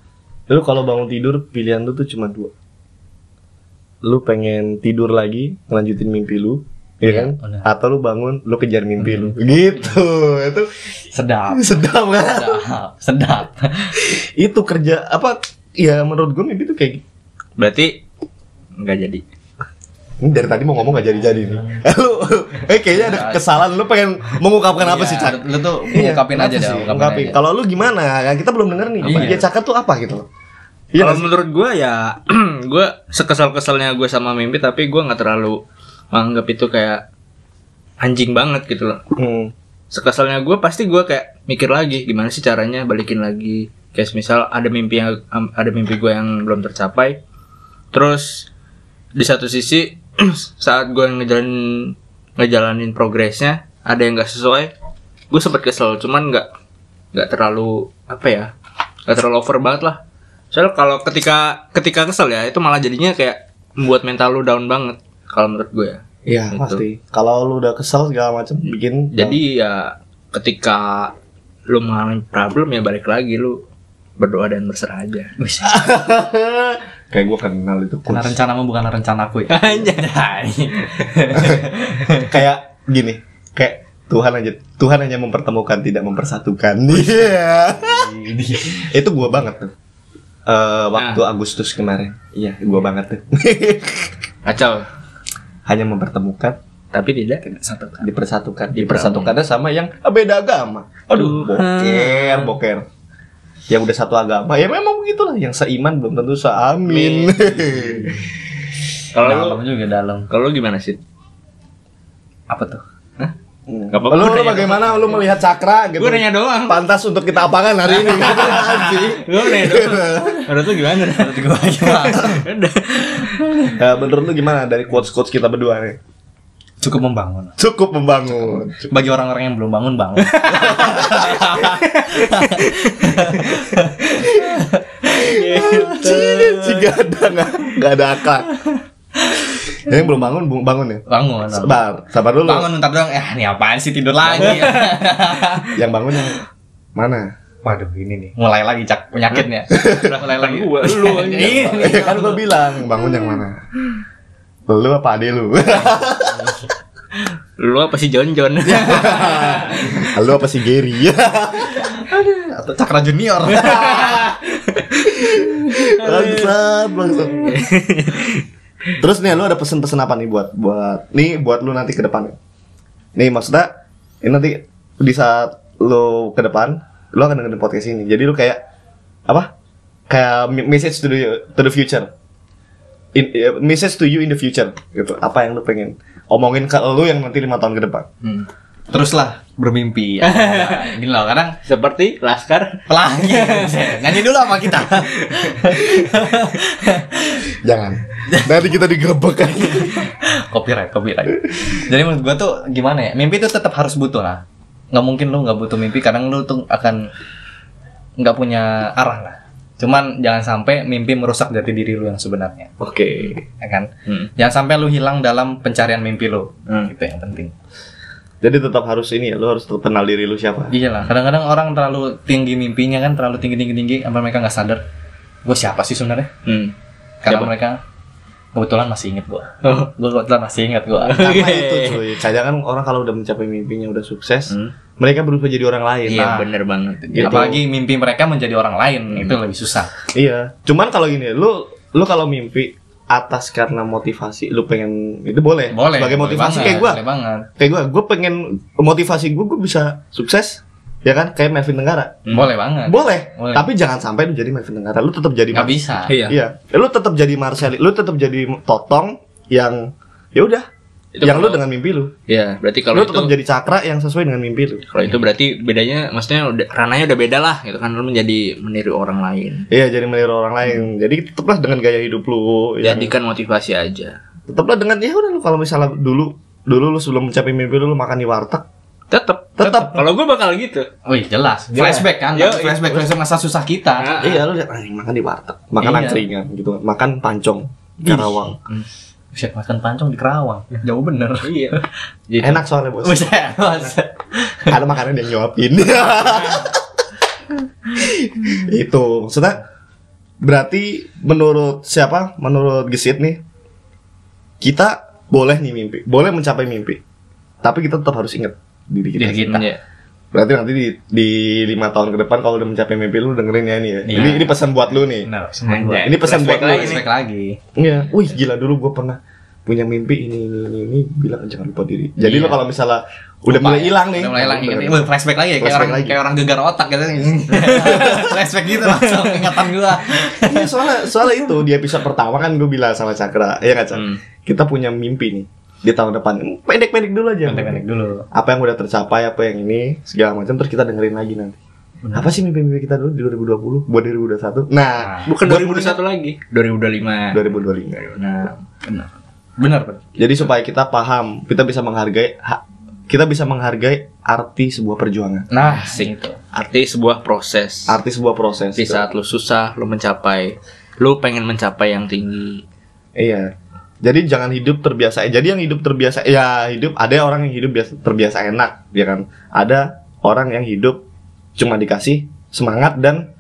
Lu kalau bangun tidur pilihan lu tuh cuma dua. Lu pengen tidur lagi, ngelanjutin mimpi lu, ya
Iya,
kan? Atau lu bangun, lu kejar mimpi lu. Gitu. Itu
Sedap.
sedap kan?
Sedap. Sedap.
Itu kerja apa? Ya menurut gue mimpi tuh kayak gitu.
Berarti nggak jadi.
Ini dari tadi mau ngomong gak jadi-jadi nih. lu, eh kayaknya ada kesalahan. Lu pengen mengungkapkan apa sih, Cak?
Lu tuh
Iya,
ungkapin
apa
aja
sih?
dah, ungkapin
Ungkapin.
aja.
Kalau lu gimana? Kita belum denger nih.
Iya.
Dia Caka tuh apa gitu loh. Iya
Kalau menurut gue ya, *clears throat* gue sekesal-kesalnya gue sama mimpi, tapi gue nggak terlalu menganggap itu kayak anjing banget gitu loh.
Hmm.
Sekesalnya gue pasti gue kayak mikir lagi gimana sih caranya balikin lagi. Kayak misal ada mimpi yang ada mimpi gue yang belum tercapai, terus di satu sisi *clears throat* saat gue ngejalanin ngejalanin progresnya ada yang nggak sesuai, gue sempat kesel, cuman nggak nggak terlalu apa ya, nggak terlalu over banget lah. Soalnya kalau ketika ketika kesel ya itu malah jadinya kayak membuat mental lu down banget kalau menurut gue ya.
Iya
Gitu.
pasti. Kalau lu udah kesel segala macam bikin
Jadi ya ketika lu mengalami problem ya balik lagi lu berdoa dan berserah aja. *laughs*
Kayak gue kenal itu
Karena rencanamu bukan rencanaku ya. Anjay. *laughs*
kayak gini, kayak Tuhan aja Tuhan hanya mempertemukan tidak mempersatukan. Iya. itu gua banget tuh. Eh, waktu Agustus kemarin. Iya, gua banget tuh. *laughs*
Kacau.
hanya mempertemukan
Tapi tidak.
dipersatukan dipersatukannya sama yang beda agama aduh boker boker yang udah satu agama ya memang begitulah yang seiman belum tentu seamin *laughs*
Kalau
dalam juga dalam.
kalau gimana sih?
Apa tuh?
Gak apa-apa,
lu, lu bagaimana lu melihat cakra gitu
Gue nanya doang.
pantas untuk kita apakan hari ini. *laughs*
Gue nanya doang. Menurut lu gimana?
Menurut gua gimana?
Ya, *laughs* menurut lu gimana dari quotes quotes kita berdua nih
Cukup membangun.
cukup membangun
Bagi orang-orang yang belum bangun bangun. *laughs*
gak ada nggak ada akal yang belum bangun bangun ya
Bangun. bangun.
sabar sabar dulu
Bangun ntar dong. Eh, ini apaan sih tidur lagi? *laughs*
yang bangun yang mana
Waduh, ini nih. Mulai lagi cak penyakitnya. Mulai lagi.
Gua, lu. *laughs*
Ini.
Ya kan gue bilang bangun yang mana lu apa ade lu *laughs*
Lu apa sih John John?
lu apa si Gary
Atau Cakra Junior.
bangsat bangsat terus nih lu ada pesen-pesen apa nih buat buat nih buat lu nanti ke depan nih maksudnya ini nanti di saat lu ke depan lu akan dengerin podcast ini jadi lu kayak apa kayak message to the to the future in, eh, message to you in the future gitu apa yang lu pengen omongin ke lu yang nanti lima tahun ke depan
Hmm.
Teruslah bermimpi. *laughs* Ya. Gini loh, kadang
Seperti Laskar.
pelangi. *laughs* Nyanyi dulu sama kita. *laughs*
jangan nanti kita digerebek kan *laughs*
copyright, copyright. Jadi menurut gua tuh gimana ya? Mimpi itu tetap harus butuh lah. Nggak mungkin lu nggak butuh mimpi, kadang lu tuh akan nggak punya arah lah. Cuman jangan sampai mimpi merusak jati diri lu yang sebenarnya,
Oke.
ya kan?
Hmm.
Jangan sampai lu hilang dalam pencarian mimpi lu.
Hmm.
Itu yang penting.
jadi tetap harus ini ya lu harus tetap kenal diri lu siapa
Iya lah, kadang-kadang orang terlalu tinggi mimpinya kan, terlalu tinggi tinggi tinggi, sampai mereka nggak sadar. Gue siapa sih sebenarnya?
Hmm.
Karena
Siapa?
mereka kebetulan masih inget gue.
Oh.
Gue kebetulan masih inget gue.
Karena itu cuy, kadang kan orang kalau udah mencapai mimpinya udah sukses,
Hmm.
mereka berubah jadi orang lain.
Iya
Nah,
bener banget.
Gitu.
Apalagi mimpi mereka menjadi orang lain itu lebih susah.
iya. Cuman kalau gini, lu lu kalau mimpi atas karena motivasi, lu pengen itu boleh.
Boleh.
Sebagai
boleh
motivasi
banget,
kayak gua,
Boleh banget.
kayak gua, gua pengen motivasi gua, gua bisa sukses, ya kan? Kayak Melvin Tenggara.
Hmm.
Boleh banget.
Boleh.
Boleh.
Tapi jangan sampai lu jadi Melvin Tenggara. Lu tetap jadi
Nggak bisa.
Iya.
Iya. Lu tetap jadi Marcel, lu tetap jadi Totong yang ya udah.
Itu
yang lu
kalau-
dengan mimpi lu.
Iya, berarti kalau
Lu
itu
tetap jadi cakra yang sesuai dengan mimpi lu.
kalau itu berarti bedanya maksudnya udah rananya udah beda lah gitu kan lu menjadi meniru orang lain.
Iya, jadi meniru orang lain. Jadi tetaplah dengan gaya hidup lu yang
Jadikan motivasi aja.
tetaplah dengan ya udah lu kalau misalnya dulu dulu lu sebelum mencapai mimpi lu, lu makan di warteg,
Tetap.
tetap
Kalau gue bakal gitu.
Wih jelas.
Jelas.
Flashback kan?
Yo,
flashback flashback masa susah kita.
Ah,
Iya, lu lihat anjing makan di warteg, makan
Iya.
angkringan gitu, makan pancong Karawang.
Buset makan pancong di Kerawang. Jauh bener.
Iya. *laughs* Gitu.
Enak soalnya, Bos.
Buset.
Ada makanan yang nyuapin. *laughs* Itu maksudnya berarti menurut siapa? Menurut Gesit nih, kita boleh nih mimpi, boleh mencapai mimpi, tapi kita tetap harus ingat diri kita.
Diri kita.
Iya.
Berarti nanti di, di lima tahun ke depan kalau udah mencapai mimpi lu dengerin ya ini ya.
Iya.
Ini ini pesan buat lu nih.
Gua.
Anjay.
Ini pesan buat lu.
lagi.
Respect lagi.
Iya. Wih gila dulu gue pernah punya mimpi ini ini ini, ini bilang jangan lupa diri. Jadi
Iya.
lu kalau misalnya udah
Lupa
mulai
ya.
hilang nih.
Udah mulai hilang
Bener.
inget. Wih, flashback lagi ya kayak orang
lagi.
kayak orang gegar otak gitu. *laughs* flashback gitu langsung ingatan gua.
Iya, soalnya soalnya itu di episode pertama kan gue bilang sama Cakra, ya nggak Cak?
Hmm.
Kita punya mimpi nih di tahun depan. Pendek-pendek dulu aja.
Pendek-pendek dulu.
Apa yang udah tercapai, apa yang ini, segala macam terus kita dengerin lagi nanti. Apa sih mimpi-mimpi kita dulu di 2020 buat 2021? Nah,
Bukan
buat
2021 lagi. 2025.
2025.
Nah,
Benar. Benar, Pak.
Jadi supaya kita paham, kita bisa menghargai ha- kita bisa menghargai arti sebuah perjuangan,
Nah,
asing
itu.
arti sebuah proses.
arti sebuah proses.
Di saat lu susah, lu mencapai, lu pengen mencapai yang tinggi.
Iya. Jadi jangan hidup terbiasa. Jadi yang hidup terbiasa ya hidup ada orang yang hidup biasa, terbiasa enak, ya kan? Ada orang yang hidup cuma dikasih semangat dan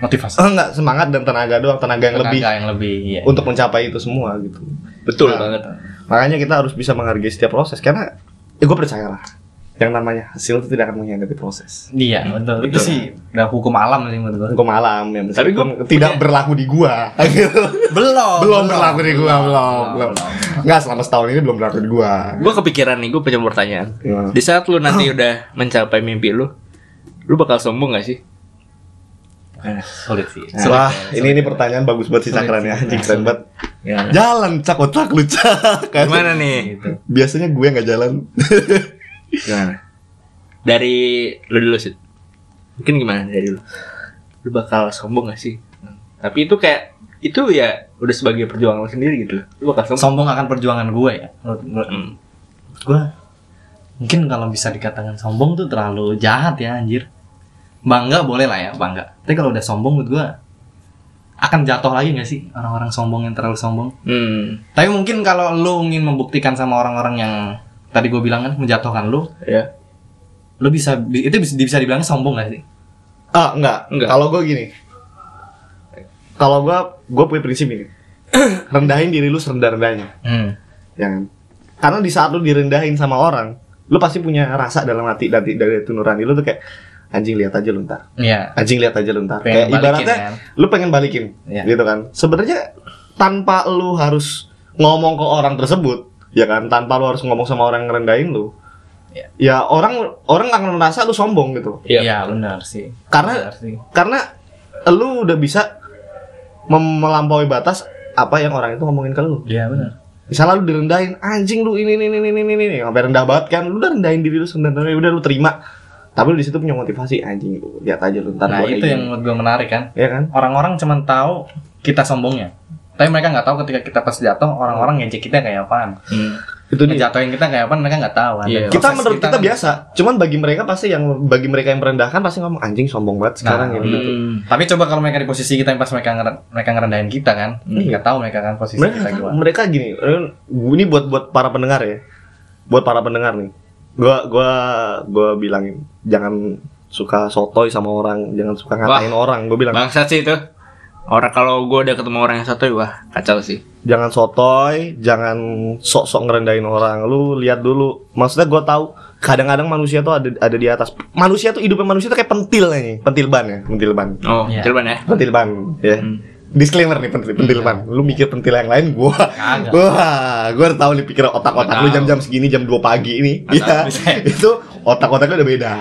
Motivasi.
eh, enggak semangat dan tenaga doang, tenaga yang lebih
Tenaga yang lebih iya.
untuk mencapai itu semua gitu.
Betul
Nah,
banget.
Makanya kita harus bisa menghargai setiap proses karena ya gue percaya lah yang namanya hasil itu tidak akan mengkhianati proses.
Iya, betul. Itu
Betul.
sih udah hukum alam sih menurut gua.
Gue malam ya,
Tapi gua
tidak
punya-
berlaku di gua. *laughs*
Belum.
belum berlaku di gua, belum, belum. Enggak selama setahun ini belum berlaku di gua.
Gue kepikiran nih, gue punya pertanyaan.
Gimana?
Di saat lu nanti *clears throat* udah mencapai mimpi lu, lu bakal sombong gak sih?
Sulit sih.
Wah, ini ini pertanyaan bagus buat si Cakran ya, anjing keren banget.
Gimana?
Jalan cak otak lu cak.
Gimana nih?
Gitu.
Biasanya gue nggak jalan. *laughs*
Gimana? Dari lu dulu sih. Mungkin gimana dari lu? Lu bakal sombong gak sih? Tapi itu kayak itu ya udah sebagai perjuangan lu sendiri gitu. Lu bakal sombong.
Sombong akan perjuangan gue ya. Menurut, menurut
Hmm.
gue mungkin kalau bisa dikatakan sombong tuh terlalu jahat ya anjir. Bangga boleh lah ya, bangga. Tapi kalau udah sombong menurut gue akan jatuh lagi gak sih orang-orang sombong yang terlalu sombong?
Hmm.
Tapi mungkin kalau lu ingin membuktikan sama orang-orang yang tadi gue bilang kan menjatuhkan lu,
Ya.
lu bisa itu bisa, bisa dibilang sombong gak sih?
Ah, enggak.
Enggak.
Kalau gue gini. Kalau gue gue punya prinsip ini. *coughs* Rendahin diri lu serendah-rendahnya.
Hmm.
Ya kan? Karena di saat lu direndahin sama orang, lu pasti punya rasa dalam hati dari dari itu nurani lu tuh kayak anjing lihat aja lu ntar.
Iya.
Anjing lihat aja lu ntar.
Pengen
kayak
balikin,
ibaratnya
kan?
lu pengen balikin
Iya.
gitu kan. Sebenarnya tanpa lu harus ngomong ke orang tersebut, ya kan? Tanpa lu harus ngomong sama orang yang ngerendahin lu.
Iya.
Ya orang orang akan merasa lu sombong gitu.
Iya.
Iya, benar sih.
Karena
Benar sih.
karena lu udah bisa mem- melampaui batas apa yang orang itu ngomongin ke lu.
Iya, benar.
Misalnya lu direndahin, anjing lu ini ini ini ini ini ini sampai rendah banget kan. Lu udah rendahin diri lu sebenarnya udah lu terima. Tapi lu di situ punya motivasi anjing lu lihat aja lu ntar
Nah, itu yang menurut gue menarik kan.
ya kan?
Orang-orang cuma tahu kita sombongnya. Tapi mereka nggak tahu ketika kita pas jatuh orang-orang ngejek kita kayak apaan.
Hmm.
Itu dia.
Ngejatuhin kita kayak apaan mereka nggak tahu. kan.
Iya.
Kita menurut kita,
kan-
biasa. Cuman bagi mereka pasti yang bagi mereka yang merendahkan pasti ngomong anjing sombong banget sekarang
Nah,
ya gitu.
Hmm.
Tapi coba kalau mereka di posisi kita yang pas mereka ngeren- mereka ngerendahin kita kan, nggak tahu mereka kan posisi
Mereka
kita
kan-
gimana.
mereka gini, eh, ini buat buat para pendengar ya. Buat para pendengar nih. Gua gua gua bilangin jangan suka sotoy sama orang, jangan suka ngatain orang. Gue bilang
Bangsat sih itu. Orang kalau gue udah ketemu orang yang satu, wah kacau sih.
jangan sotoy, jangan sok-sok ngerendahin orang. Lu lihat dulu. Maksudnya gue tahu kadang-kadang manusia tuh ada ada di atas. Manusia tuh hidupnya manusia tuh kayak pentil nih, pentil ban ya, pentil ban.
Oh,
Iya.
Cilban ya.
Pentil ban, ya.
Hmm.
Disclaimer nih pentil, pentil ban. Lu mikir pentil yang lain, gua, gua, gua udah tahu nih pikir otak-otak lu jam-jam segini jam 2 pagi ini. Iya, itu otak-otaknya udah beda.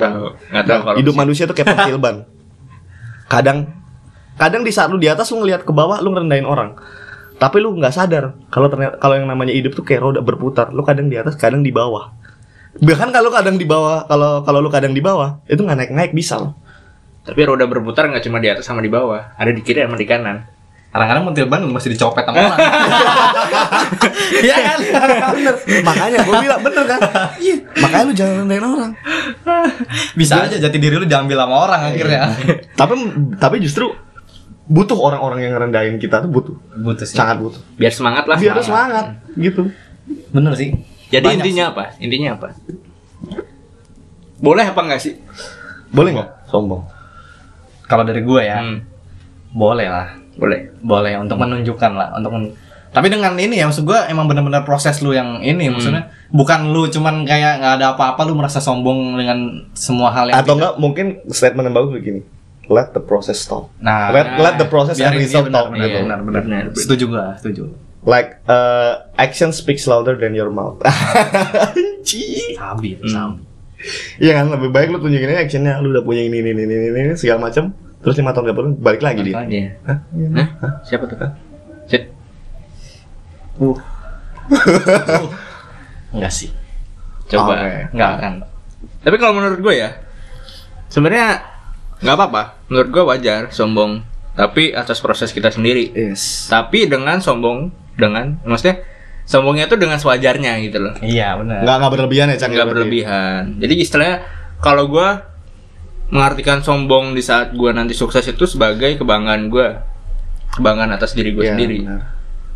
Tahu
Nah,
kalau
hidup manusia tuh kayak pentil ban. Kadang kadang di saat lu di atas lu ngelihat ke bawah lu ngerendahin orang. Tapi lu nggak sadar kalau ternyata kalau yang namanya hidup tuh kayak roda berputar. Lu kadang di atas, kadang di bawah. Bahkan kalau kadang di bawah, kalau kalau lu kadang di bawah, itu nggak naik-naik bisa loh.
Tapi roda berputar nggak cuma di atas sama di bawah, ada di kiri sama di kanan.
Kadang-kadang mentil ban masih dicopet sama orang. *laughs* Iya kan?
bener. Makanya gue bilang bener kan? Iya. Makanya lu jangan rendahin orang.
Bisa aja jati diri lu diambil sama orang akhirnya.
Tapi tapi justru butuh orang-orang yang ngerendahin kita tuh butuh.
Butuh sih.
Sangat butuh.
Biar semangat lah.
Biar semangat gitu.
Bener sih.
Jadi
Banyak
intinya apa? Intinya apa? Boleh apa enggak sih?
Boleh nggak? Sombong.
kalau dari gue ya
Hmm,
boleh lah
boleh.
boleh untuk menunjukkan lah untuk men- tapi dengan ini ya maksud gue emang benar-benar proses lu yang ini
Hmm.
maksudnya bukan lu cuman kayak nggak ada apa-apa lu merasa sombong dengan semua hal yang
Atau enggak mungkin statement yang bagus begini. Let the process talk.
nah
Let let the process and result
benar,
talk.
benar,
Iya,
benar, benar,
benar.
setuju gue setuju
Like uh, action speaks louder than your mouth. *laughs*
Sabi
Hmm.
sabi
Iya kan lebih baik lu tunjukin aja actionnya lu udah punya ini ini ini ini, ini segala macam terus lima tahun kemudian balik lagi dia.
Iya.
Hah? Iya.
Hah? Siapa tuh? Sit. *laughs*
enggak sih
Coba.
Oke.
enggak kan
Tapi kalau menurut gue ya, sebenarnya nggak apa-apa. Menurut gue wajar sombong, tapi atas proses kita sendiri.
Yes.
Tapi dengan sombong, dengan maksudnya sombongnya tuh dengan sewajarnya gitu loh.
iya benar
Nggak nggak berlebihan ya Cang.
Nggak
berarti?
berlebihan. Jadi istilahnya kalau gue mengartikan sombong di saat gue nanti sukses itu sebagai kebanggaan gue, kebanggaan atas diri gue
Iya,
sendiri.
benar.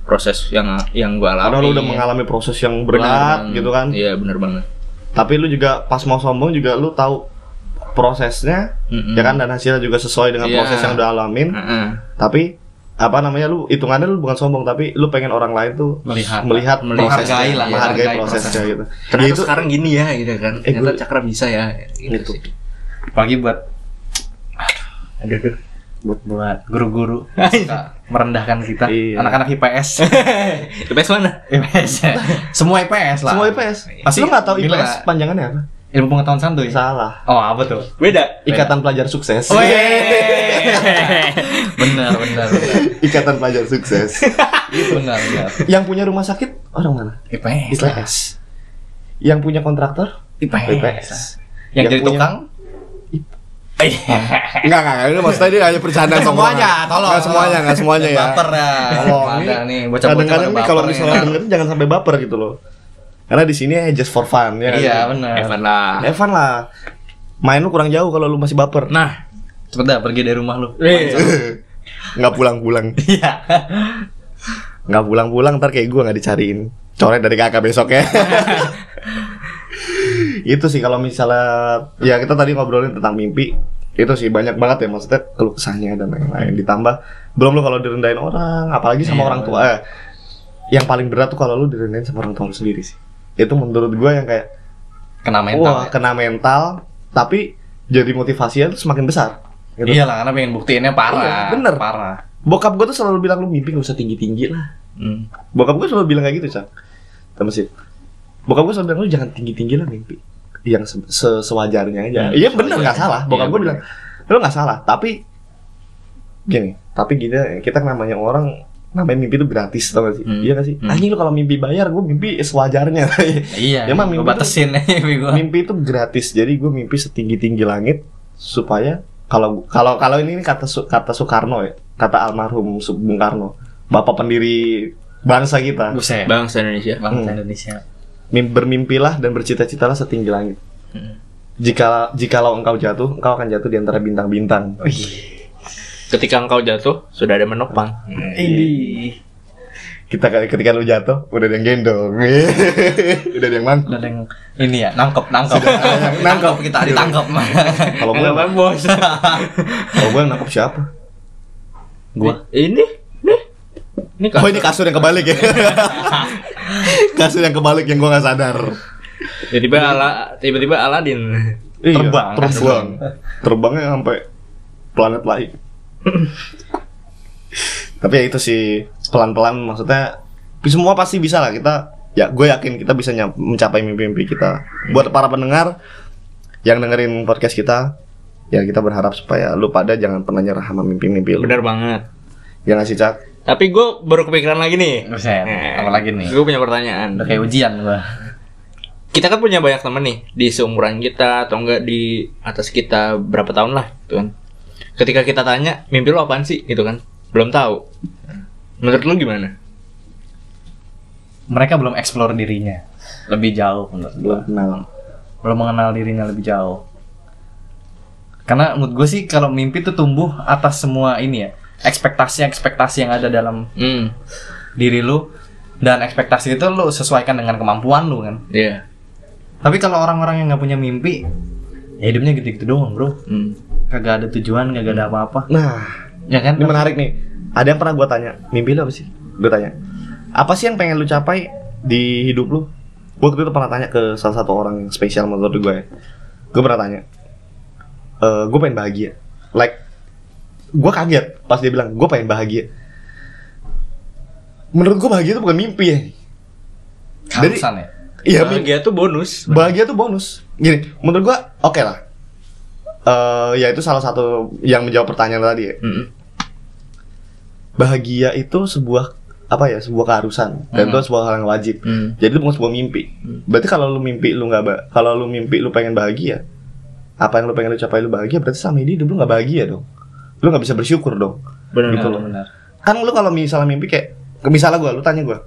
Proses yang yang gue alami.
Karena lu udah mengalami proses yang
Benar
berat
banget.
gitu kan.
Iya benar banget.
Tapi lu juga pas mau sombong juga lu tahu prosesnya
Mm-mm.
ya kan dan hasilnya juga sesuai dengan
Iya.
proses yang udah alamin.
Heeh.
Tapi apa namanya lu hitungannya lu bukan sombong tapi lu pengen orang lain tuh
Melihat.
melihat
Melihat.
prosesnya,
Menghargai lah,
menghargai
menghargai
prosesnya
prosesnya.
gitu.
Ternyata
Ya itu
sekarang gini ya gitu kan.
Eh,
Ternyata
gue-
cakra bisa ya. Gitu,
Gitu.
sih.
Apalagi buat
Aduh, aduh.
buat buat guru-guru merendahkan kita
Iya.
anak-anak IPS *laughs*
IPS mana?
IPS semua IPS lah
semua IPS.
Pasti
lu nggak tahu. IPS panjangannya apa?
ilmu pengetahuan santuy
Salah.
oh apa tuh
Beda.
Ikatan Pelajar Sukses.
Oh, *laughs* benar benar benar
Ikatan Pelajar Sukses. *laughs*
benar benar
yang punya rumah sakit orang mana?
IPS
IPS. Yang punya kontraktor?
IPS
IPS.
yang,
Yang
jadi
punya-
tukang
Enggak, enggak, enggak. Ini maksudnya dia hanya bercanda
semuanya tolong
Enggak semuanya, enggak semuanya ya.
baper ya
Tolong.
ada nih bocah-bocah
Kadang-kadang nih kalau misalnya dengerin jangan sampai baper gitu loh. Karena di sini just for fun ya. kan?
iya benar
Evan lah.
Evan lah. Main lu kurang jauh kalau lu masih baper.
Nah,
cepet dah pergi dari rumah lu *laughs*
Nggak pulang-pulang.
iya
Nggak pulang-pulang ntar kayak gua nggak dicariin. Coret dari kakak besok ya. *laughs* itu sih kalau misalnya ya kita tadi ngobrolin tentang mimpi itu sih banyak banget ya maksudnya keluh kesahnya dan lain-lain ditambah belum lu kalau direndahin orang apalagi sama
Iya,
orang tua eh, yang paling berat tuh kalau lu direndahin sama orang tua lu sendiri sih itu menurut gua yang kayak
kena mental
wah
ya.
kena mental tapi jadi motivasinya tuh semakin besar gitu.
Iya lah, karena pengen buktiinnya parah.
Iya, bener.
Parah.
bokap gua tuh selalu bilang lu mimpi gak usah tinggi tinggi lah
hmm.
bokap gua selalu bilang kayak gitu cak sama sih bokap gua selalu bilang lu jangan tinggi tinggi lah mimpi yang se- se- sewajarnya aja
Hmm,
iya bener nggak salah bokap
Iya,
gua
bener.
bilang lu nggak salah tapi gini tapi kita kita namanya orang namanya mimpi itu gratis tau gak sih
Hmm.
iya gak sih
Hmm.
anjing lu kalau mimpi bayar gua mimpi sewajarnya *laughs*
Iya.
Emang mimpi
gua batasin *laughs* mimpi gua.
mimpi itu gratis jadi gue mimpi setinggi tinggi langit supaya kalau kalau kalau ini kata kata Soekarno ya kata almarhum Bung Karno bapak pendiri bangsa kita.
Bangsa Indonesia.
Bangsa
Hmm.
Indonesia.
Mim- bermimpilah dan bercita-citalah setinggi langit
Hmm.
jika jikalau engkau jatuh engkau akan jatuh di antara bintang-bintang
Ketika engkau jatuh, sudah ada menopang.
Ini.
kita ketika lu jatuh udah ada yang gendong *laughs* udah ada yang mangkuk
Udah ada yang ini ya, nangkep, nangkep.
yang nangkep.
kita ditangkep.
kalau gue
bos.
kalau gue yang nangkep siapa
Gua
Ini, Ini
oh ini kasur yang kebalik ya *laughs* kasur yang kebalik yang gue nggak sadar
tiba-tiba ala tiba-tiba Aladin.
Iya,
Terbang,
terbang. Terbangnya sampai planet lain. Tapi ya itu sih pelan-pelan maksudnya semua pasti bisa lah kita ya gue yakin kita bisa nyam- mencapai mimpi-mimpi kita. Buat para pendengar yang dengerin podcast kita ya kita berharap supaya lu pada jangan pernah nyerah sama mimpi-mimpi lu.
Benar banget.
Ya nggak sih, Cak?
Tapi gue baru kepikiran lagi nih.
Buset, apa lagi nih?
Gue punya pertanyaan.
Udah kayak ujian gua.
Kita kan punya banyak temen nih di seumuran kita atau enggak di atas kita berapa tahun lah, gitu kan. Ketika kita tanya mimpi lu apaan sih, gitu kan? Belum tahu. Menurut lu gimana?
Mereka belum explore dirinya lebih jauh menurut gua.
Belum kenal.
belum mengenal dirinya lebih jauh. Karena menurut gue sih kalau mimpi tuh tumbuh atas semua ini ya ekspektasi-ekspektasi yang ada dalam
Hmm,
diri lu dan ekspektasi itu lu sesuaikan dengan kemampuan lu kan.
iya.
Tapi kalau orang-orang yang nggak punya mimpi, ya hidupnya gitu-gitu doang bro.
Hmm.
kagak ada tujuan, kagak ada apa-apa.
Nah,
Ya kan?
ini menarik nih. Ada yang pernah gue tanya, mimpi lu apa sih? Gue tanya, apa sih yang pengen lu capai di hidup lu? Gue waktu itu pernah tanya ke salah satu orang yang spesial menurut gue ya. Gue pernah tanya, e, gue pengen bahagia. Like, gue kaget pas dia bilang, gue pengen bahagia. Menurut gue bahagia itu bukan mimpi ya. Dari-
Keharusan ya.
Iya, mimpi.
bahagia tuh bonus.
Bahagia tuh bonus. Gini, menurut gua oke lah. Eh ya itu salah satu yang menjawab pertanyaan tadi ya.
Mm.
Bahagia itu sebuah apa ya? Sebuah keharusan dan
Hmm.
itu sebuah hal yang wajib.
Mm.
Jadi itu bukan sebuah mimpi. Berarti kalau lu mimpi lu nggak ba- kalau lu mimpi lu pengen bahagia, apa yang lu pengen lu capai lu bahagia berarti sama ini hidup lu nggak bahagia dong. Lu nggak bisa bersyukur dong.
Benar.
Gitu
benar.
Kan lu kalau misalnya mimpi kayak misalnya gua, lu tanya gua.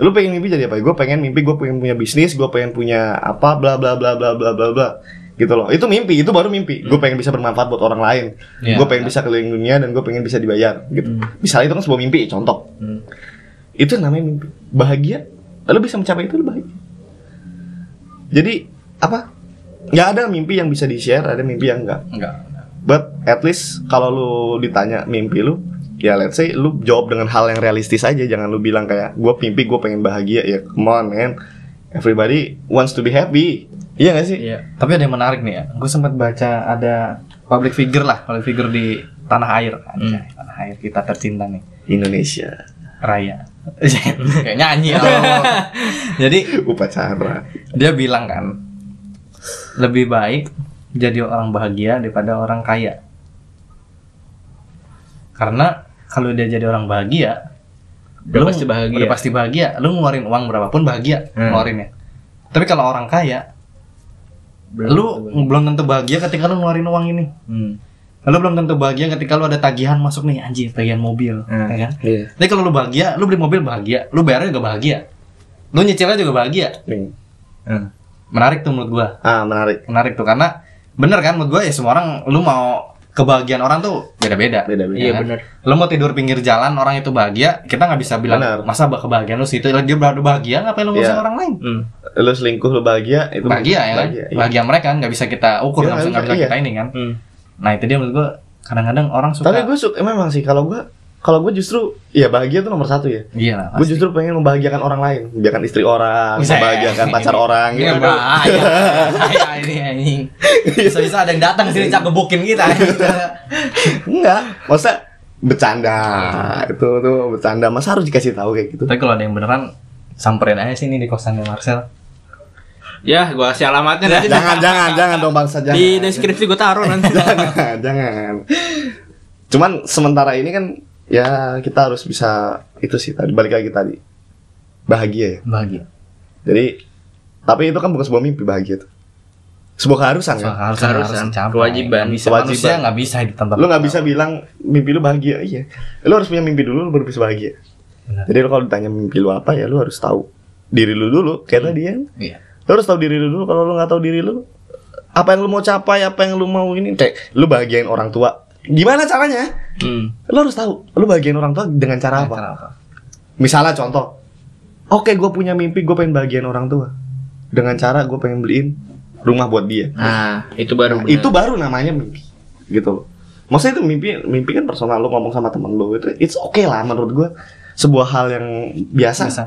Lu pengen mimpi jadi apa? Gue pengen mimpi gue pengen punya bisnis, gue pengen punya apa bla bla bla bla bla bla bla. Gitu loh. Itu mimpi, itu baru mimpi. Gue pengen bisa bermanfaat buat orang lain.
Iya,
gue pengen bisa keliling dunia dan gue pengen bisa dibayar gitu. Misalnya itu kan sebuah mimpi, contoh.
Hmm.
Itu yang namanya mimpi. Bahagia, lu bisa mencapai itu lu bahagia. Jadi apa? Nggak ada mimpi yang bisa di-share, ada mimpi yang enggak.
Enggak.
But at least kalau lu ditanya mimpi lu, ya let's say lu jawab dengan hal yang realistis aja. Jangan lu bilang kayak gue mimpi gue pengen bahagia. Ya come on man, everybody wants to be happy. Iya gak sih?
Iya.
Tapi ada yang menarik nih ya. Gue sempat baca ada public figure lah, public figure di tanah air. Anjay, tanah air kita tercinta nih.
Indonesia
Raya. *laughs* Kayak nyanyi ya. *laughs* Jadi
upacara.
dia bilang kan lebih baik jadi orang bahagia daripada orang kaya. Karena kalau dia jadi orang bahagia,
Udah
lu
pasti bahagia.
Udah pasti bahagia. Lu ngeluarin uang berapapun bahagia
Hmm.
ngeluarinnya. Tapi kalau orang kaya, lu belum tentu bahagia ketika lu ngeluarin uang ini.
Hmm.
Lu belum tentu bahagia ketika lu ada tagihan masuk nih anjing tagihan mobil,
Hmm.
ya kan?
Iya.
Tapi kalau lu bahagia, lu beli mobil bahagia, lu bayarnya juga bahagia. Lu nyicilnya juga bahagia.
Hmm.
Menarik tuh menurut gua.
Ah menarik.
Menarik tuh karena bener kan menurut gua ya semua orang lu mau kebahagiaan orang tuh beda-beda.
Beda-beda.
Iya
kan?
benar.
Lu mau tidur pinggir jalan orang itu bahagia, kita nggak bisa bilang
Benar.
masa bah- kebahagiaan lu situ dia bahagia ngapain lu ngurusin
Iya.
orang lain?
Hmm.
Lu selingkuh lu bahagia itu
bahagia ya kan?
Bahagia, iya.
Bahagia mereka kan nggak bisa kita ukur,
Iya,
nggak bisa nggak bisa
iya.
kita ini kan.
Hmm.
Nah itu dia menurut gua kadang-kadang orang suka
Tapi gue suka memang sih kalau gue kalau gue justru ya bahagia tuh nomor satu ya.
iya lah.
Gue justru pengen membahagiakan orang lain, membahagiakan istri orang,
Buset.
membahagiakan pacar orang
Ini
gitu.
bahaya. Bahaya *laughs* ini anjing. Bisa-bisa ada yang datang sini cak gebukin kita.
Enggak, maksudnya bercanda. Itu tuh bercanda. Masa harus dikasih tahu kayak gitu?
Tapi kalau ada yang beneran samperin aja sini di kosannya Marcel.
Ya, gua kasih alamatnya nanti.
jangan, jangan, jangan dong bangsa jangan.
Di deskripsi gua taruh nanti. *laughs*
jangan, jangan. Cuman sementara ini kan ya kita harus bisa itu sih tadi balik lagi tadi bahagia ya.
Bahagia.
Jadi tapi itu kan bukan sebuah mimpi bahagia tuh. Sebuah keharusan kan.
harus
Keharusan,
dicapai.
kewajiban.
Bisa
Kewajiban.
manusia nggak bisa hidup tanpa
Lu nggak bisa bilang mimpi lu bahagia, iya. Lu harus punya mimpi dulu, lu baru bisa bahagia.
Benar.
Jadi lu kalau ditanya mimpi lu apa ya, lu harus tahu diri lu dulu. Kayak tadi ya,
Iya.
lu harus tahu diri lu dulu. Kalau lu nggak tahu diri lu, apa yang lu mau capai, apa yang lu mau ini, kayak lu bahagiain orang tua. Gimana caranya?
Hmm.
Lu harus tahu, lu bahagiain orang tua dengan cara apa?
Cara apa?
Misalnya contoh, oke gue punya mimpi, gue pengen bahagiain orang tua. Dengan cara gue pengen beliin rumah buat dia.
Nah, itu baru
Nah, itu baru namanya mimpi gitu maksudnya itu mimpi mimpi kan personal lo ngomong sama temen lo itu it's okay lah menurut gue sebuah hal yang biasa
Bisa.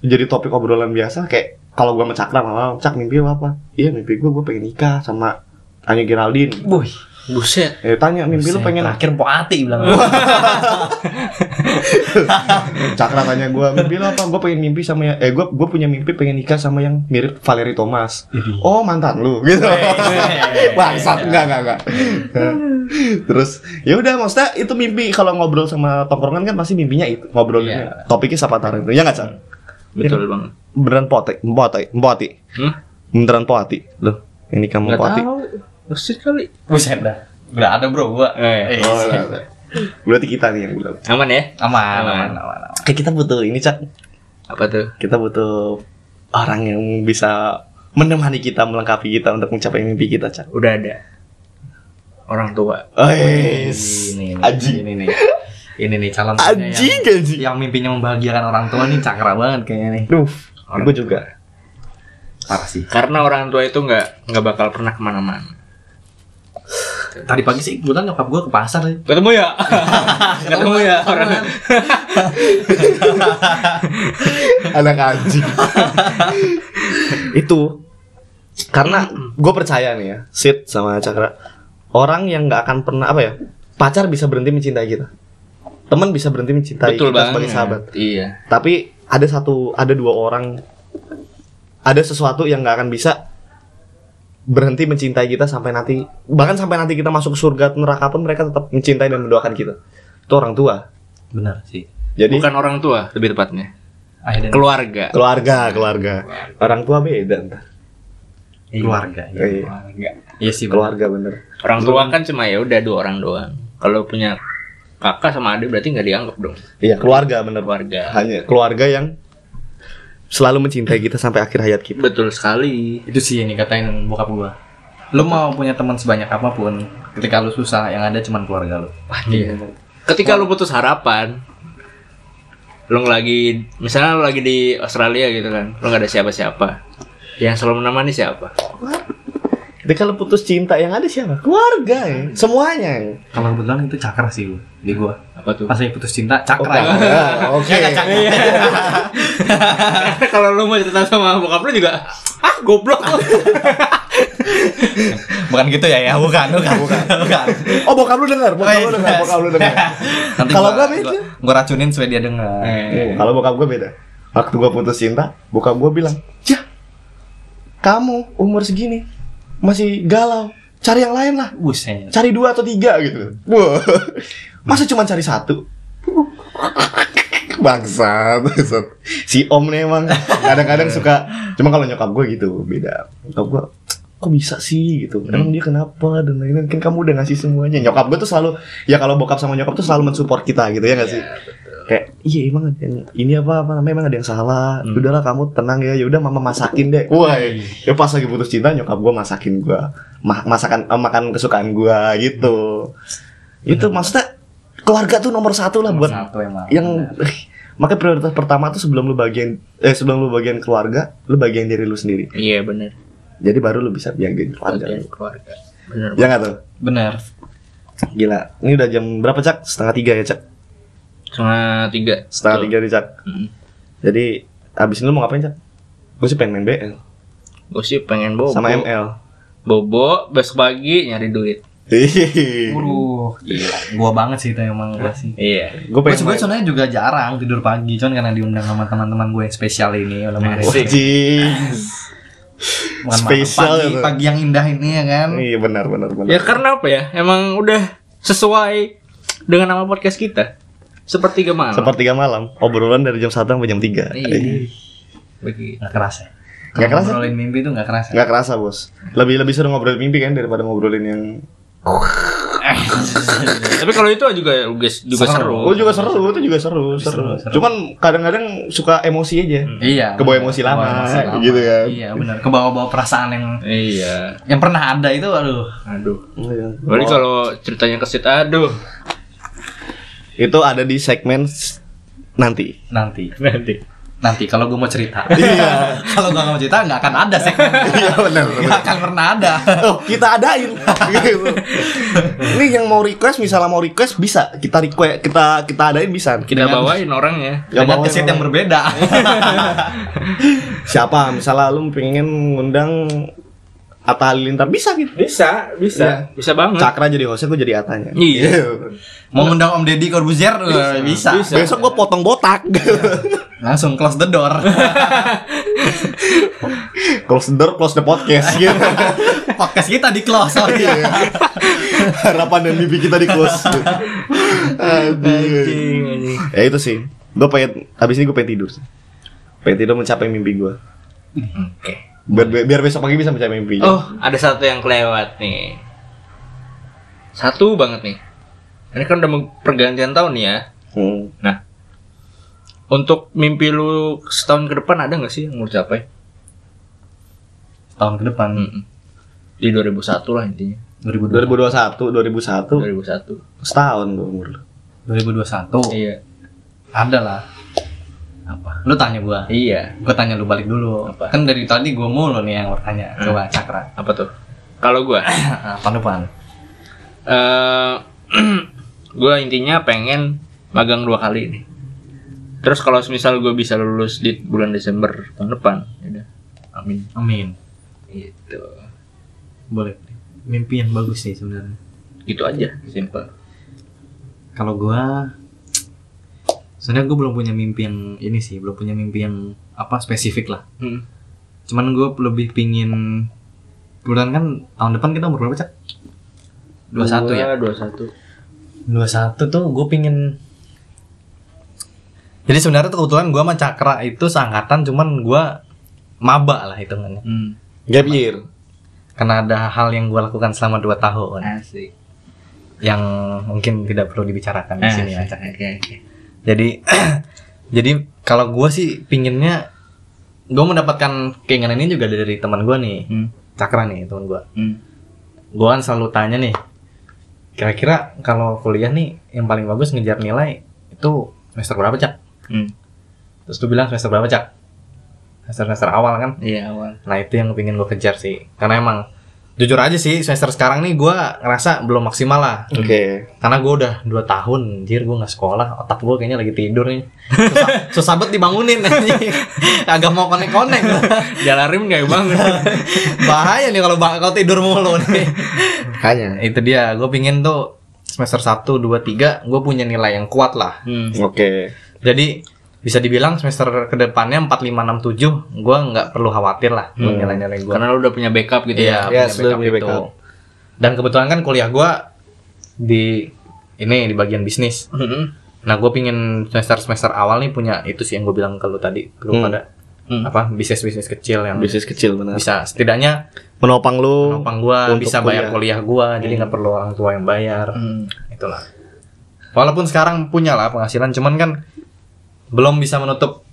jadi topik obrolan biasa kayak kalau gue malah Cak mimpi lo apa iya mimpi gue gue pengen nikah sama Anya Geraldine
Wih,
Buset.
eh tanya mimpi
buset,
pengen
terakhir poati bilang. *laughs*
Cakra tanya gue mimpi lo apa gue pengen mimpi sama ya eh gue gue punya mimpi pengen nikah sama yang mirip Valerie Thomas oh mantan lu gitu *laughs* bangsat enggak enggak enggak *laughs* terus ya udah maksudnya itu mimpi kalau ngobrol sama tongkrongan kan pasti mimpinya itu ngobrolinnya
Iya.
topiknya Sapatar itu ya nggak Cak?
Betul banget.
beneran pote pote pote
Hmm?
beneran poati loh ini kamu
Enggak
poati
tahu. Buset kali.
Buset dah. Udah ada bro gua.
Eh,
Eh,
oh, lah, lah. berarti kita nih yang bilang
Aman ya?
aman,
Aman.
aman, aman, aman.
kayak kita butuh ini cak
Apa tuh?
kita butuh orang yang bisa menemani kita melengkapi kita untuk mencapai mimpi kita cak
Udah ada. Orang tua.
oh,
Ini, nih,
Aji.
ini nih. Ini nih calon
Anjing
yang,
anjing
yang mimpinya membahagiakan orang tua nih cakra banget kayaknya nih.
Duh,
Orang
gue juga.
Parah sih.
Karena orang tua itu nggak nggak bakal pernah ke mana-mana.
Tadi pagi sih kebetulan nyokap gue ke pasar sih.
Ketemu ya? *laughs* Ketemu ya orang. *laughs*
anak anjing itu karena gue percaya nih ya Sid sama Cakra orang yang nggak akan pernah apa ya pacar bisa berhenti mencintai kita teman bisa berhenti mencintai
Betul
kita
banget.
sebagai sahabat
Iya.
tapi ada satu ada dua orang ada sesuatu yang nggak akan bisa berhenti mencintai kita sampai nanti bahkan sampai nanti kita masuk surga atau neraka pun mereka tetap mencintai dan mendoakan kita itu orang tua
Benar sih.
jadi
Bukan orang tua lebih tepatnya. Keluarga.
keluarga keluarga orang tua beda ntar
keluarga. Iya,
Iya.
Keluarga.
iya sih. benar.
keluarga bener
Orang tua kan cuma ya udah dua orang doang. Kalau punya kakak sama adik berarti nggak dianggap dong
iya keluarga bener
keluarga.
hanya keluarga yang selalu mencintai kita sampai akhir hayat kita
Betul sekali.
Itu sih yang dikatain bokap gua. Lu mau punya teman sebanyak apa pun, ketika lu susah yang ada cuma keluarga lu.
Iya. Ketika lu putus harapan, lu lagi misalnya lu lagi di Australia gitu kan, lu nggak ada siapa-siapa. Yang selalu menemani siapa?
Ketika lu putus cinta yang ada siapa? Keluarga ya. Semuanya ya.
Kalau kebetulan itu cakra sih gua, di gua.
Apa tuh?
Pas putus cinta, cakra.
Oke. Ah, Oke. *laughs*
Kalau lu mau cerita sama bokap lu juga, ah goblok lu. *laughs*
bukan gitu ya ya, bukan, bukan, bukan. bukan.
Oh, bokap lu dengar, bokap lu dengar, bokap *laughs* lu dengar.
Nanti
Kalau
gua,
gua beda.
gua, gua racunin supaya dia denger.
Hmm, Kalau bokap gue beda. Waktu gue putus cinta, bokap gue bilang, "Ya, kamu umur segini masih galau. Cari yang lain lah.
Buset.
Cari dua atau tiga gitu." Wah. Masa cuma cari satu? *laughs* Bangsat, bangsat. Si Om nih emang kadang-kadang suka cuma kalau nyokap gue gitu beda. Nyokap gue kok bisa sih gitu emang dia kenapa dan lain-lain kan kamu udah ngasih semuanya nyokap gue tuh selalu ya kalau bokap sama nyokap tuh selalu mensupport kita gitu ya nggak sih kayak iya emang ini apa apa namanya emang ada yang salah
Hmm.
udahlah kamu tenang ya ya udah mama masakin deh wah ya pas lagi putus cinta nyokap gue masakin gue Ma- masakan eh, makan kesukaan gue gitu itu maksudnya keluarga tuh nomor satu lah buat
satu emang.
yang makanya prioritas pertama tuh sebelum lu bagian eh sebelum lu bagian keluarga lu bagian diri lu sendiri
Iya bener.
jadi baru lu bisa bagian keluarga
Bagian keluarga. Bener.
ya nggak tuh
Bener.
gila ini udah jam berapa cak setengah tiga ya cak
Setengah tiga.
setengah tiga nih cak
Mm.
jadi abis ini lu mau ngapain cak gue sih pengen main BL
Gue sih pengen bobo.
sama ML
Bobo besok pagi nyari duit.
Hihihi.
Waduh, gila. Gua banget sih itu emang gua sih.
Iya.
gue
Gue
pengen
sebenarnya sebenarnya juga jarang tidur pagi, cuman karena diundang sama teman-teman gue yang spesial ini.
Asik.
Wajib.
Bukan
Spesial
pagi,
itu.
pagi yang indah ini ya kan.
Iya benar benar benar.
Ya karena apa ya? Emang udah sesuai dengan nama podcast kita. Sepertiga malam.
Sepertiga malam, obrolan dari jam 1 sampai jam 3
Iya. Begitu.
Nggak kerasa.
Nggak kerasa?
Ngobrolin mimpi itu nggak kerasa.
Nggak kerasa bos. Lebih lebih seru ngobrolin mimpi kan daripada ngobrolin yang.
Tapi kalau itu juga juga, juga
Seru.
seru.
Oh juga seru, itu juga seru, seru.
Seru, seru.
Cuman kadang-kadang suka emosi aja.
Iya.
Kebawa emosi lama,
emosi lama.
gitu kan.
Iya benar. Kebawa-bawa perasaan yang
Iya.
yang pernah ada itu, aduh.
Aduh.
Iya.
Berarti kalau ceritanya kesit aduh.
Itu ada di segmen nanti.
Nanti, *laughs*
Nanti.
nanti kalau gue mau cerita. *laughs*
Iya. *laughs*
kalau gue mau cerita nggak akan ada segmen.
Iya benar.
Nggak akan pernah ada.
Oh, kita adain. gitu. Ini yang mau request misalnya mau request bisa kita request kita kita adain bisa.
Kita bawain orangnya.
Ya,
Dengan
bawain
kesit
orang.
yang berbeda.
Siapa misalnya lu pengen ngundang Atta Halilintar bisa gitu.
Bisa, bisa. Bisa banget.
Cakra jadi hostnya gue jadi Atanya.
Iya.
mau ngundang Om Deddy Corbuzier eh, bisa.
Bisa.
Besok gue potong botak. *laughs*
Langsung close the door. *laughs*
close the door, close the podcast gitu. *laughs*
Podcast kita di close. Oh,
Iya. Harapan dan mimpi kita di close. Aduh. Ya itu sih. Gue pengen habis ini gue pengen tidur. sih. Pengen tidur mencapai mimpi gue.
Oke.
Biar, biar besok pagi bisa mencapai mimpi.
Oh, ada satu yang kelewat nih. Satu banget nih. Ini kan udah mau pergantian tahun nih ya.
Hmm.
Nah, untuk mimpi lu setahun ke depan ada nggak sih yang mau capai?
Tahun ke depan
Mm-mm. Di 2001 lah intinya.
2021.
2021, 2001
2001.
setahun gue umur.
2021.
Iya.
Ada lah. Apa? Lu tanya gua.
Iya.
Gua tanya lu balik dulu.
Apa?
Kan dari tadi gua mulu nih yang bertanya.
Hmm.
Coba Cakra.
Apa tuh? Kalau gua *clears throat*
Apa depan?
eh *clears throat* gue intinya pengen magang dua kali nih. Terus kalau misal gue bisa lulus di bulan Desember tahun depan, ya udah. Amin.
Amin.
Gitu.
Boleh. Mimpi yang bagus sih sebenarnya.
Gitu aja, simple.
Kalau gua sebenarnya gue belum punya mimpi yang ini sih, belum punya mimpi yang apa spesifik lah.
Hmm.
Cuman gue lebih pingin bulan kan tahun depan kita umur berapa cak? 21 ya.
21.
21 tuh gue pingin Jadi sebenarnya tuh kebetulan gue sama Cakra itu seangkatan cuman gue maba lah hitungannya.
Hmm.
Gap year.
Karena ada hal yang gue lakukan selama 2 tahun
Asik.
yang mungkin tidak perlu dibicarakan di sini ya. Cak.
Oke, oke.
Jadi *clears throat* jadi kalau gue sih pinginnya gue mendapatkan keinginan ini juga dari teman gue nih,
Hmm.
Cakra nih teman gue.
Hmm.
Gue kan selalu tanya nih, kira-kira kalau kuliah nih yang paling bagus ngejar nilai itu semester berapa cak?
Hmm.
Terus tuh bilang semester berapa cak? Semester semester awal kan?
Iya, awal.
Nah itu yang pengen gue kejar sih, karena emang jujur aja sih semester sekarang nih gue ngerasa belum maksimal lah.
Oke.
Karena gue udah 2 tahun, anjir gue nggak sekolah, otak gue kayaknya lagi tidur nih. Susah, *laughs* susah banget dibangunin anjing. Agak mau konek-konek.
Jalarim gak banget. *laughs*
Bahaya nih kalau kalau tidur mulu nih.
Hanya.
Itu dia, gue pingin tuh semester 1, 2, 3 gue punya nilai yang kuat lah.
Hmm.
Oke.
Jadi bisa dibilang semester ke depannya 4, 5, 6, 7 gue nggak perlu khawatir lah buat nilai-nilai gue.
Karena lu udah punya backup gitu
Iya,
ya.
Yes,
punya
lu punya
backup itu.
backup.
Dan kebetulan kan kuliah gue di ini di bagian bisnis.
Hmm.
Nah, gue pingin semester semester awal nih punya itu sih yang gue bilang ke lu tadi, lu
Hmm.
pada
Hmm.
apa bisnis bisnis kecil yang
Bisnis kecil benar.
bisa setidaknya
Menopang lu.
penopang gue bisa bayar kuliah gue, jadi nggak perlu orang tua yang bayar,
Hmm.
itulah. Walaupun sekarang punya lah penghasilan, cuman kan belum bisa menutup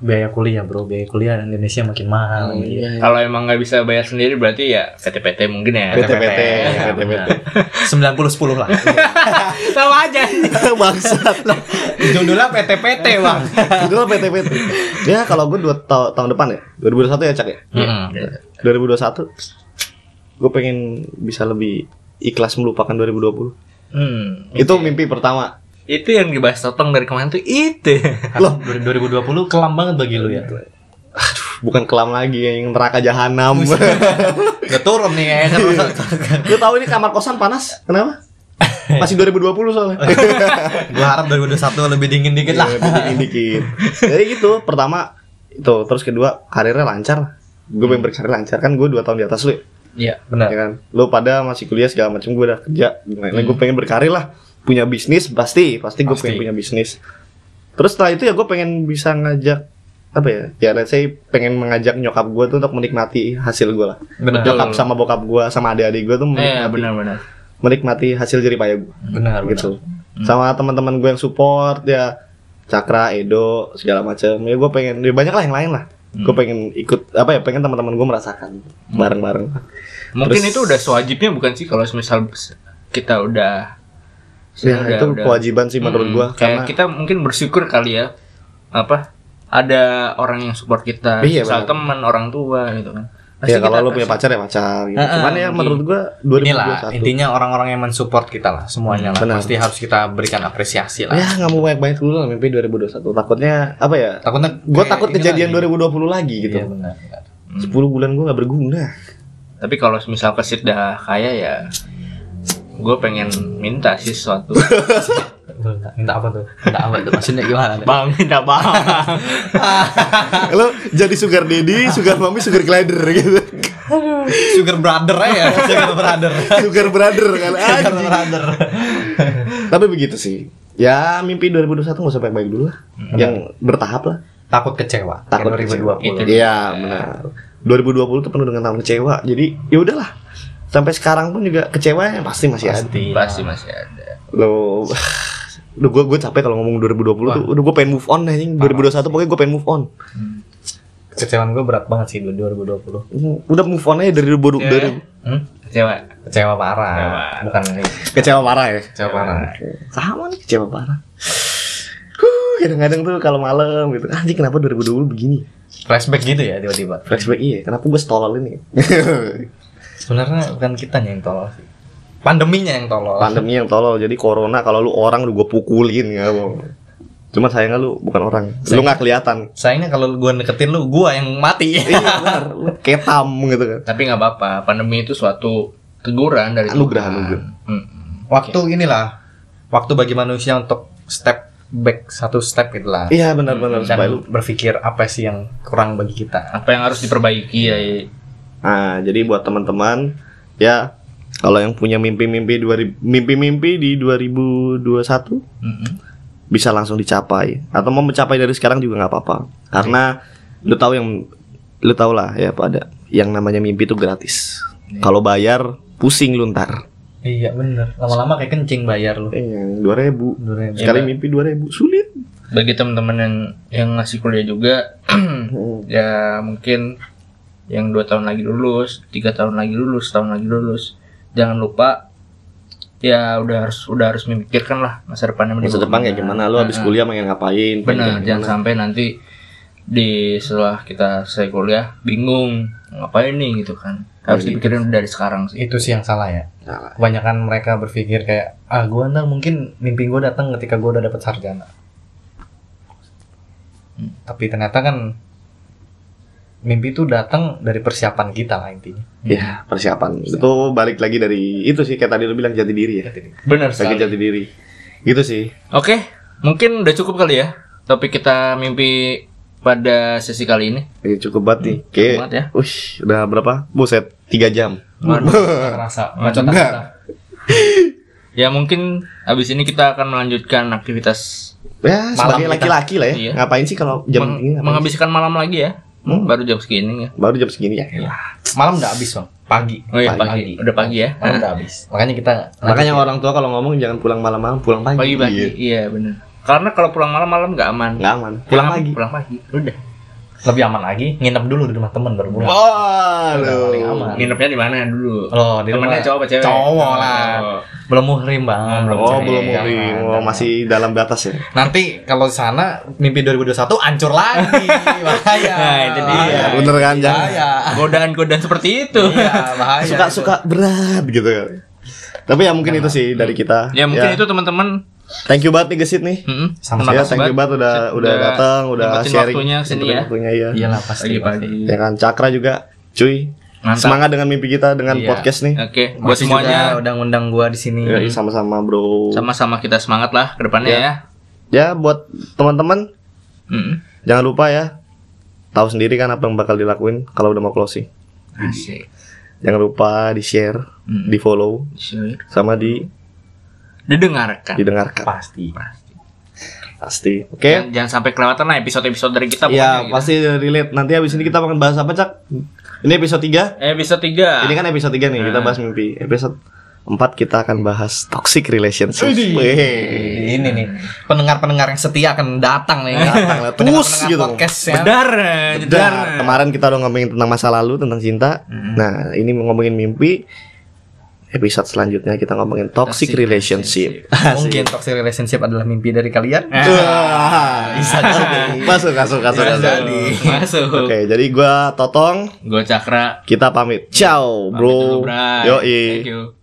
biaya kuliah bro, biaya kuliah di Indonesia makin mahal. gitu.
Kalau emang nggak bisa bayar sendiri berarti ya PT-PT mungkin ya.
PT-PT.
Ya,
PT-PT.
benar. 90-10 lah. *laughs*
Sama aja. *laughs*
Bangsat.
Judulnya PT-PT bang.
Lah PT-PT. Ya kalau gue dua ta- tahun depan ya. 2021 ya Cak ya.
Hmm.
2021 gue pengen bisa lebih ikhlas melupakan 2020.
Hmm.
Itu mimpi pertama.
Itu yang dibahas Totong dari kemarin tuh itu. *laughs*
Loh, 2020 kelam banget bagi lu ya.
Bukan kelam lagi yang neraka jahanam. *laughs*
Udah turun nih ya kan.
Lu tahu ini kamar kosan panas? Kenapa? *laughs* Masih 2020 soalnya.
Gua harap 2021 lebih dingin dikit lah.
Iya, dingin dikit. Jadi gitu, pertama itu, terus kedua karirnya lancar. Gue pengen berkarir lancar kan gue dua tahun di atas lu. ya.
Iya, benar.
ya kan lu pada masih kuliah segala macam gue udah kerja gimana gue pengen berkarir lah punya bisnis pasti pasti gue pengen punya bisnis. Terus setelah itu ya gue pengen bisa ngajak apa ya ya let's say pengen mengajak nyokap gue tuh untuk menikmati hasil gue lah.
Benar.
nyokap sama bokap gue sama adik-adik gue tuh
Iya,
menikmati,
benar-benar.
menikmati hasil jeripaya gue
Benar,
gitu. sama teman-teman gue yang support ya Cakra Edo segala macam ya gue pengen ya banyak lah yang lain lah. Gue pengen ikut apa ya pengen teman-teman gue merasakan bareng-bareng.
Mungkin
Terus-
itu udah sewajibnya bukan sih kalau misal kita udah
ya
udah-
itu
udah-
kewajiban sih menurut
Hmm,
gue
kayak kita mungkin bersyukur kali ya apa ada orang yang support kita,
Iya,
misal teman, orang tua gitu kan.
ya kalau
kita
lo punya pacar ya pacar gitu.
Ah,
Cuman ya menurut gua
Inilah
2021.
intinya orang-orang yang mensupport kita lah semuanya lah.
Benar.
Pasti harus kita berikan apresiasi lah.
Ya nggak mau banyak-banyak dulu lah mimpi 2021. Takutnya apa ya?
Takutnya
Gua takut kejadian
lagi.
2020 lagi gitu.
Iya benar. benar.
10 bulan gua nggak berguna.
Tapi kalau misal kesit dah kaya ya gue pengen minta sih sesuatu
Minta, *laughs* minta apa tuh? Minta apa tuh? Maksudnya gimana? tuh?
bang minta bang
Lo *laughs* jadi sugar daddy, sugar mommy, sugar glider gitu.
Sugar brother ya, sugar brother.
sugar brother kan
Sugar
anjing.
brother.
Tapi begitu sih. Ya mimpi 2021 nggak usah baik-baik dulu lah. Yang bertahap lah.
Takut kecewa.
Takut
Kayak
kecewa.
2020.
Iya benar. 2020 tuh penuh dengan tahun kecewa. Jadi ya udahlah. Sampai sekarang pun juga kecewa ya pasti masih ada.
Pasti.
pasti masih ada
Lo Udah gue gue capek kalau ngomong 2020 tuh udah gue pengen move on anjing 2021 pokoknya gue pengen move on
Kecewaan gue berat banget sih 2020.
udah move on aja dari 2020
Iya,
dari
Hmm?
kecewa
Kecewa parah.
Kecewa.
Bukan ini.
kecewa parah ya
Kecewa parah.
sama nih kecewa parah Huh, kadang-kadang tuh kalau malam gitu anjing kenapa 2020 begini
Flashback gitu ya tiba-tiba.
flashback iya kenapa gue stolol ini *laughs*
Sebenarnya bukan kita yang tolol sih. Pandeminya yang tolol.
Pandemi yang tolol. Jadi corona kalau lu orang lu gue pukulin ya. Cuma sayangnya lu bukan orang. Lu nggak kelihatan.
Sayangnya kalau gua deketin lu, gua yang mati.
Iya benar. Lu ketam gitu kan.
Tapi nggak apa-apa. Pandemi itu suatu teguran dari
Anugerah,
Tuhan.
anugerah.
Hmm.
waktu inilah waktu bagi manusia untuk step back satu step itulah.
Iya benar-benar
Dan
supaya lu.
berpikir apa sih yang kurang bagi kita.
Apa yang harus diperbaiki ya?
Nah, jadi buat teman-teman ya kalau yang punya mimpi-mimpi 2000 mimpi-mimpi di 2021
Mm-mm.
bisa langsung dicapai. Atau mau mencapai dari sekarang juga nggak apa-apa. Karena lu tahu yang lu tahu lah ya pada yang namanya mimpi itu gratis. Kalau bayar pusing lu ntar.
Iya bener. Lama-lama kayak kencing bayar lu.
yang dua ribu.
Dua ribu.
sekali
Iya,
mimpi dua ribu sulit.
Bagi teman-teman yang yang ngasih kuliah juga, *clears throat* ya mungkin yang dua tahun lagi lulus, tiga tahun lagi lulus, tahun lagi lulus, jangan lupa ya udah harus udah harus memikirkan lah masa depannya
masa depan kayak gimana lu habis kuliah pengen ngapain
Benar, jangan
gimana.
sampai nanti di setelah kita selesai kuliah bingung ngapain nih gitu kan. Harus
gitu.
dipikirin dari sekarang sih.
Itu sih yang salah ya.
Salah.
Kebanyakan mereka berpikir kayak ah gua ntar mungkin mimpi gua datang ketika gua udah dapet sarjana.
Hmm.
Tapi ternyata kan mimpi itu datang dari persiapan kita lah intinya.
ya persiapan itu balik lagi dari itu sih kayak tadi lu bilang jati diri ya
Benar
lagi
sekali.
jati diri gitu sih
Oke, mungkin udah cukup kali ya topik kita mimpi pada sesi kali ini.
Ini cukup banget nih. Kayak,
banget ya.
ush, udah berapa? Buset, 3 jam.
Waduh. *laughs*
Terasa kita. *laughs*
ya mungkin abis ini kita akan melanjutkan aktivitas
Ya, sebagai
kita.
laki-laki lah ya.
Iya.
Ngapain sih kalau jam
meng-
ini?
menghabiskan malam lagi ya.
Hmm.
Baru jam segini ya.
Baru jam segini ya.
Malam udah habis bang, pagi.
Oh iya
Pagi.
pagi, udah pagi ya.
Malam udah habis. Makanya kita
Makanya orang tua kalau ngomong jangan pulang malam-malam, pulang pagi.
Pagi-pagi,
Iya.
iya bener Karena kalau pulang malam-malam nggak aman.
Nggak aman. Pulang
Ya,
pagi.
Pulang pagi. Udah.
Lebih aman lagi nginep dulu di rumah temen baru pulang.
Wah, lu.
aman.
Nginepnya di mana dulu?
Oh, di
Temennya
rumah
cowok apa cewek?
Cowok lah.
Oh.
belum muhrim bang.
belum
Oh,
Jangan,
belum mau
Jangan,
Oh,
jangan.
masih dalam batas ya.
Nanti kalau di sana mimpi 2021 hancur lagi. *laughs* bahaya.
Nah, itu dia.
Bahaya.
Bener kan, jangan.
Bahaya.
Godaan-godaan seperti itu.
Iya, bahaya.
Suka-suka berat gitu kan. Tapi ya mungkin itu sih dari kita.
Ya mungkin itu teman-teman.
Thank you banget nih Gesit nih.
Mm-mm.
Sama-sama.
Terima
Ya, thank you banget udah udah datang, udah sharing.
waktunya
Nyempetin
ya.
Waktunya iya.
Iyalah pasti.
Pagi-pagi.
Ya kan Cakra juga, cuy.
Mantap.
Semangat dengan mimpi kita dengan
Iya.
podcast nih.
Oke, buat
Makasih
semuanya
juga udah ngundang gua di sini.
Ya, sama-sama, Bro.
sama-sama kita semangat lah ke depannya
Ya.
ya.
Ya, buat teman-teman
Mm-mm.
jangan lupa ya. Tahu sendiri kan apa yang bakal dilakuin kalau udah mau closing.
Asik.
Jangan lupa di-share,
Mm.
di-follow
Sure.
sama di
Didengarkan.
didengarkan.
Pasti.
Pasti.
Pasti. Oke.
Jangan, jangan sampai kelewatan lah episode-episode dari kita
Ya,
gitu.
pasti relate. Nanti habis ini kita akan bahas apa, Cak? Ini episode 3.
Episode 3.
Ini kan episode 3 nih, kita
Nah.
bahas mimpi. Episode 4 kita akan bahas toxic relationship.
Ini nih pendengar-pendengar yang setia akan datang nih.
Datang lah, terus gitu.
Podcast ya.
Bedar, jedar.
Udah, kemarin kita udah ngomongin tentang masa lalu, tentang cinta. Nah, ini ngomongin mimpi. Episode selanjutnya kita ngomongin toxic,
Toxic
relationship.
Mungkin toxic relationship adalah mimpi dari kalian.
Wah, bisa jadi. Masuk, masuk, masuk,
Bisa
masuk.
jadi.
Masuk.
Oke, jadi gua Totong,
Gue Cakra.
kita pamit. Ciao,
Pamit
bro.
dulu.
Yoi.
Thank you.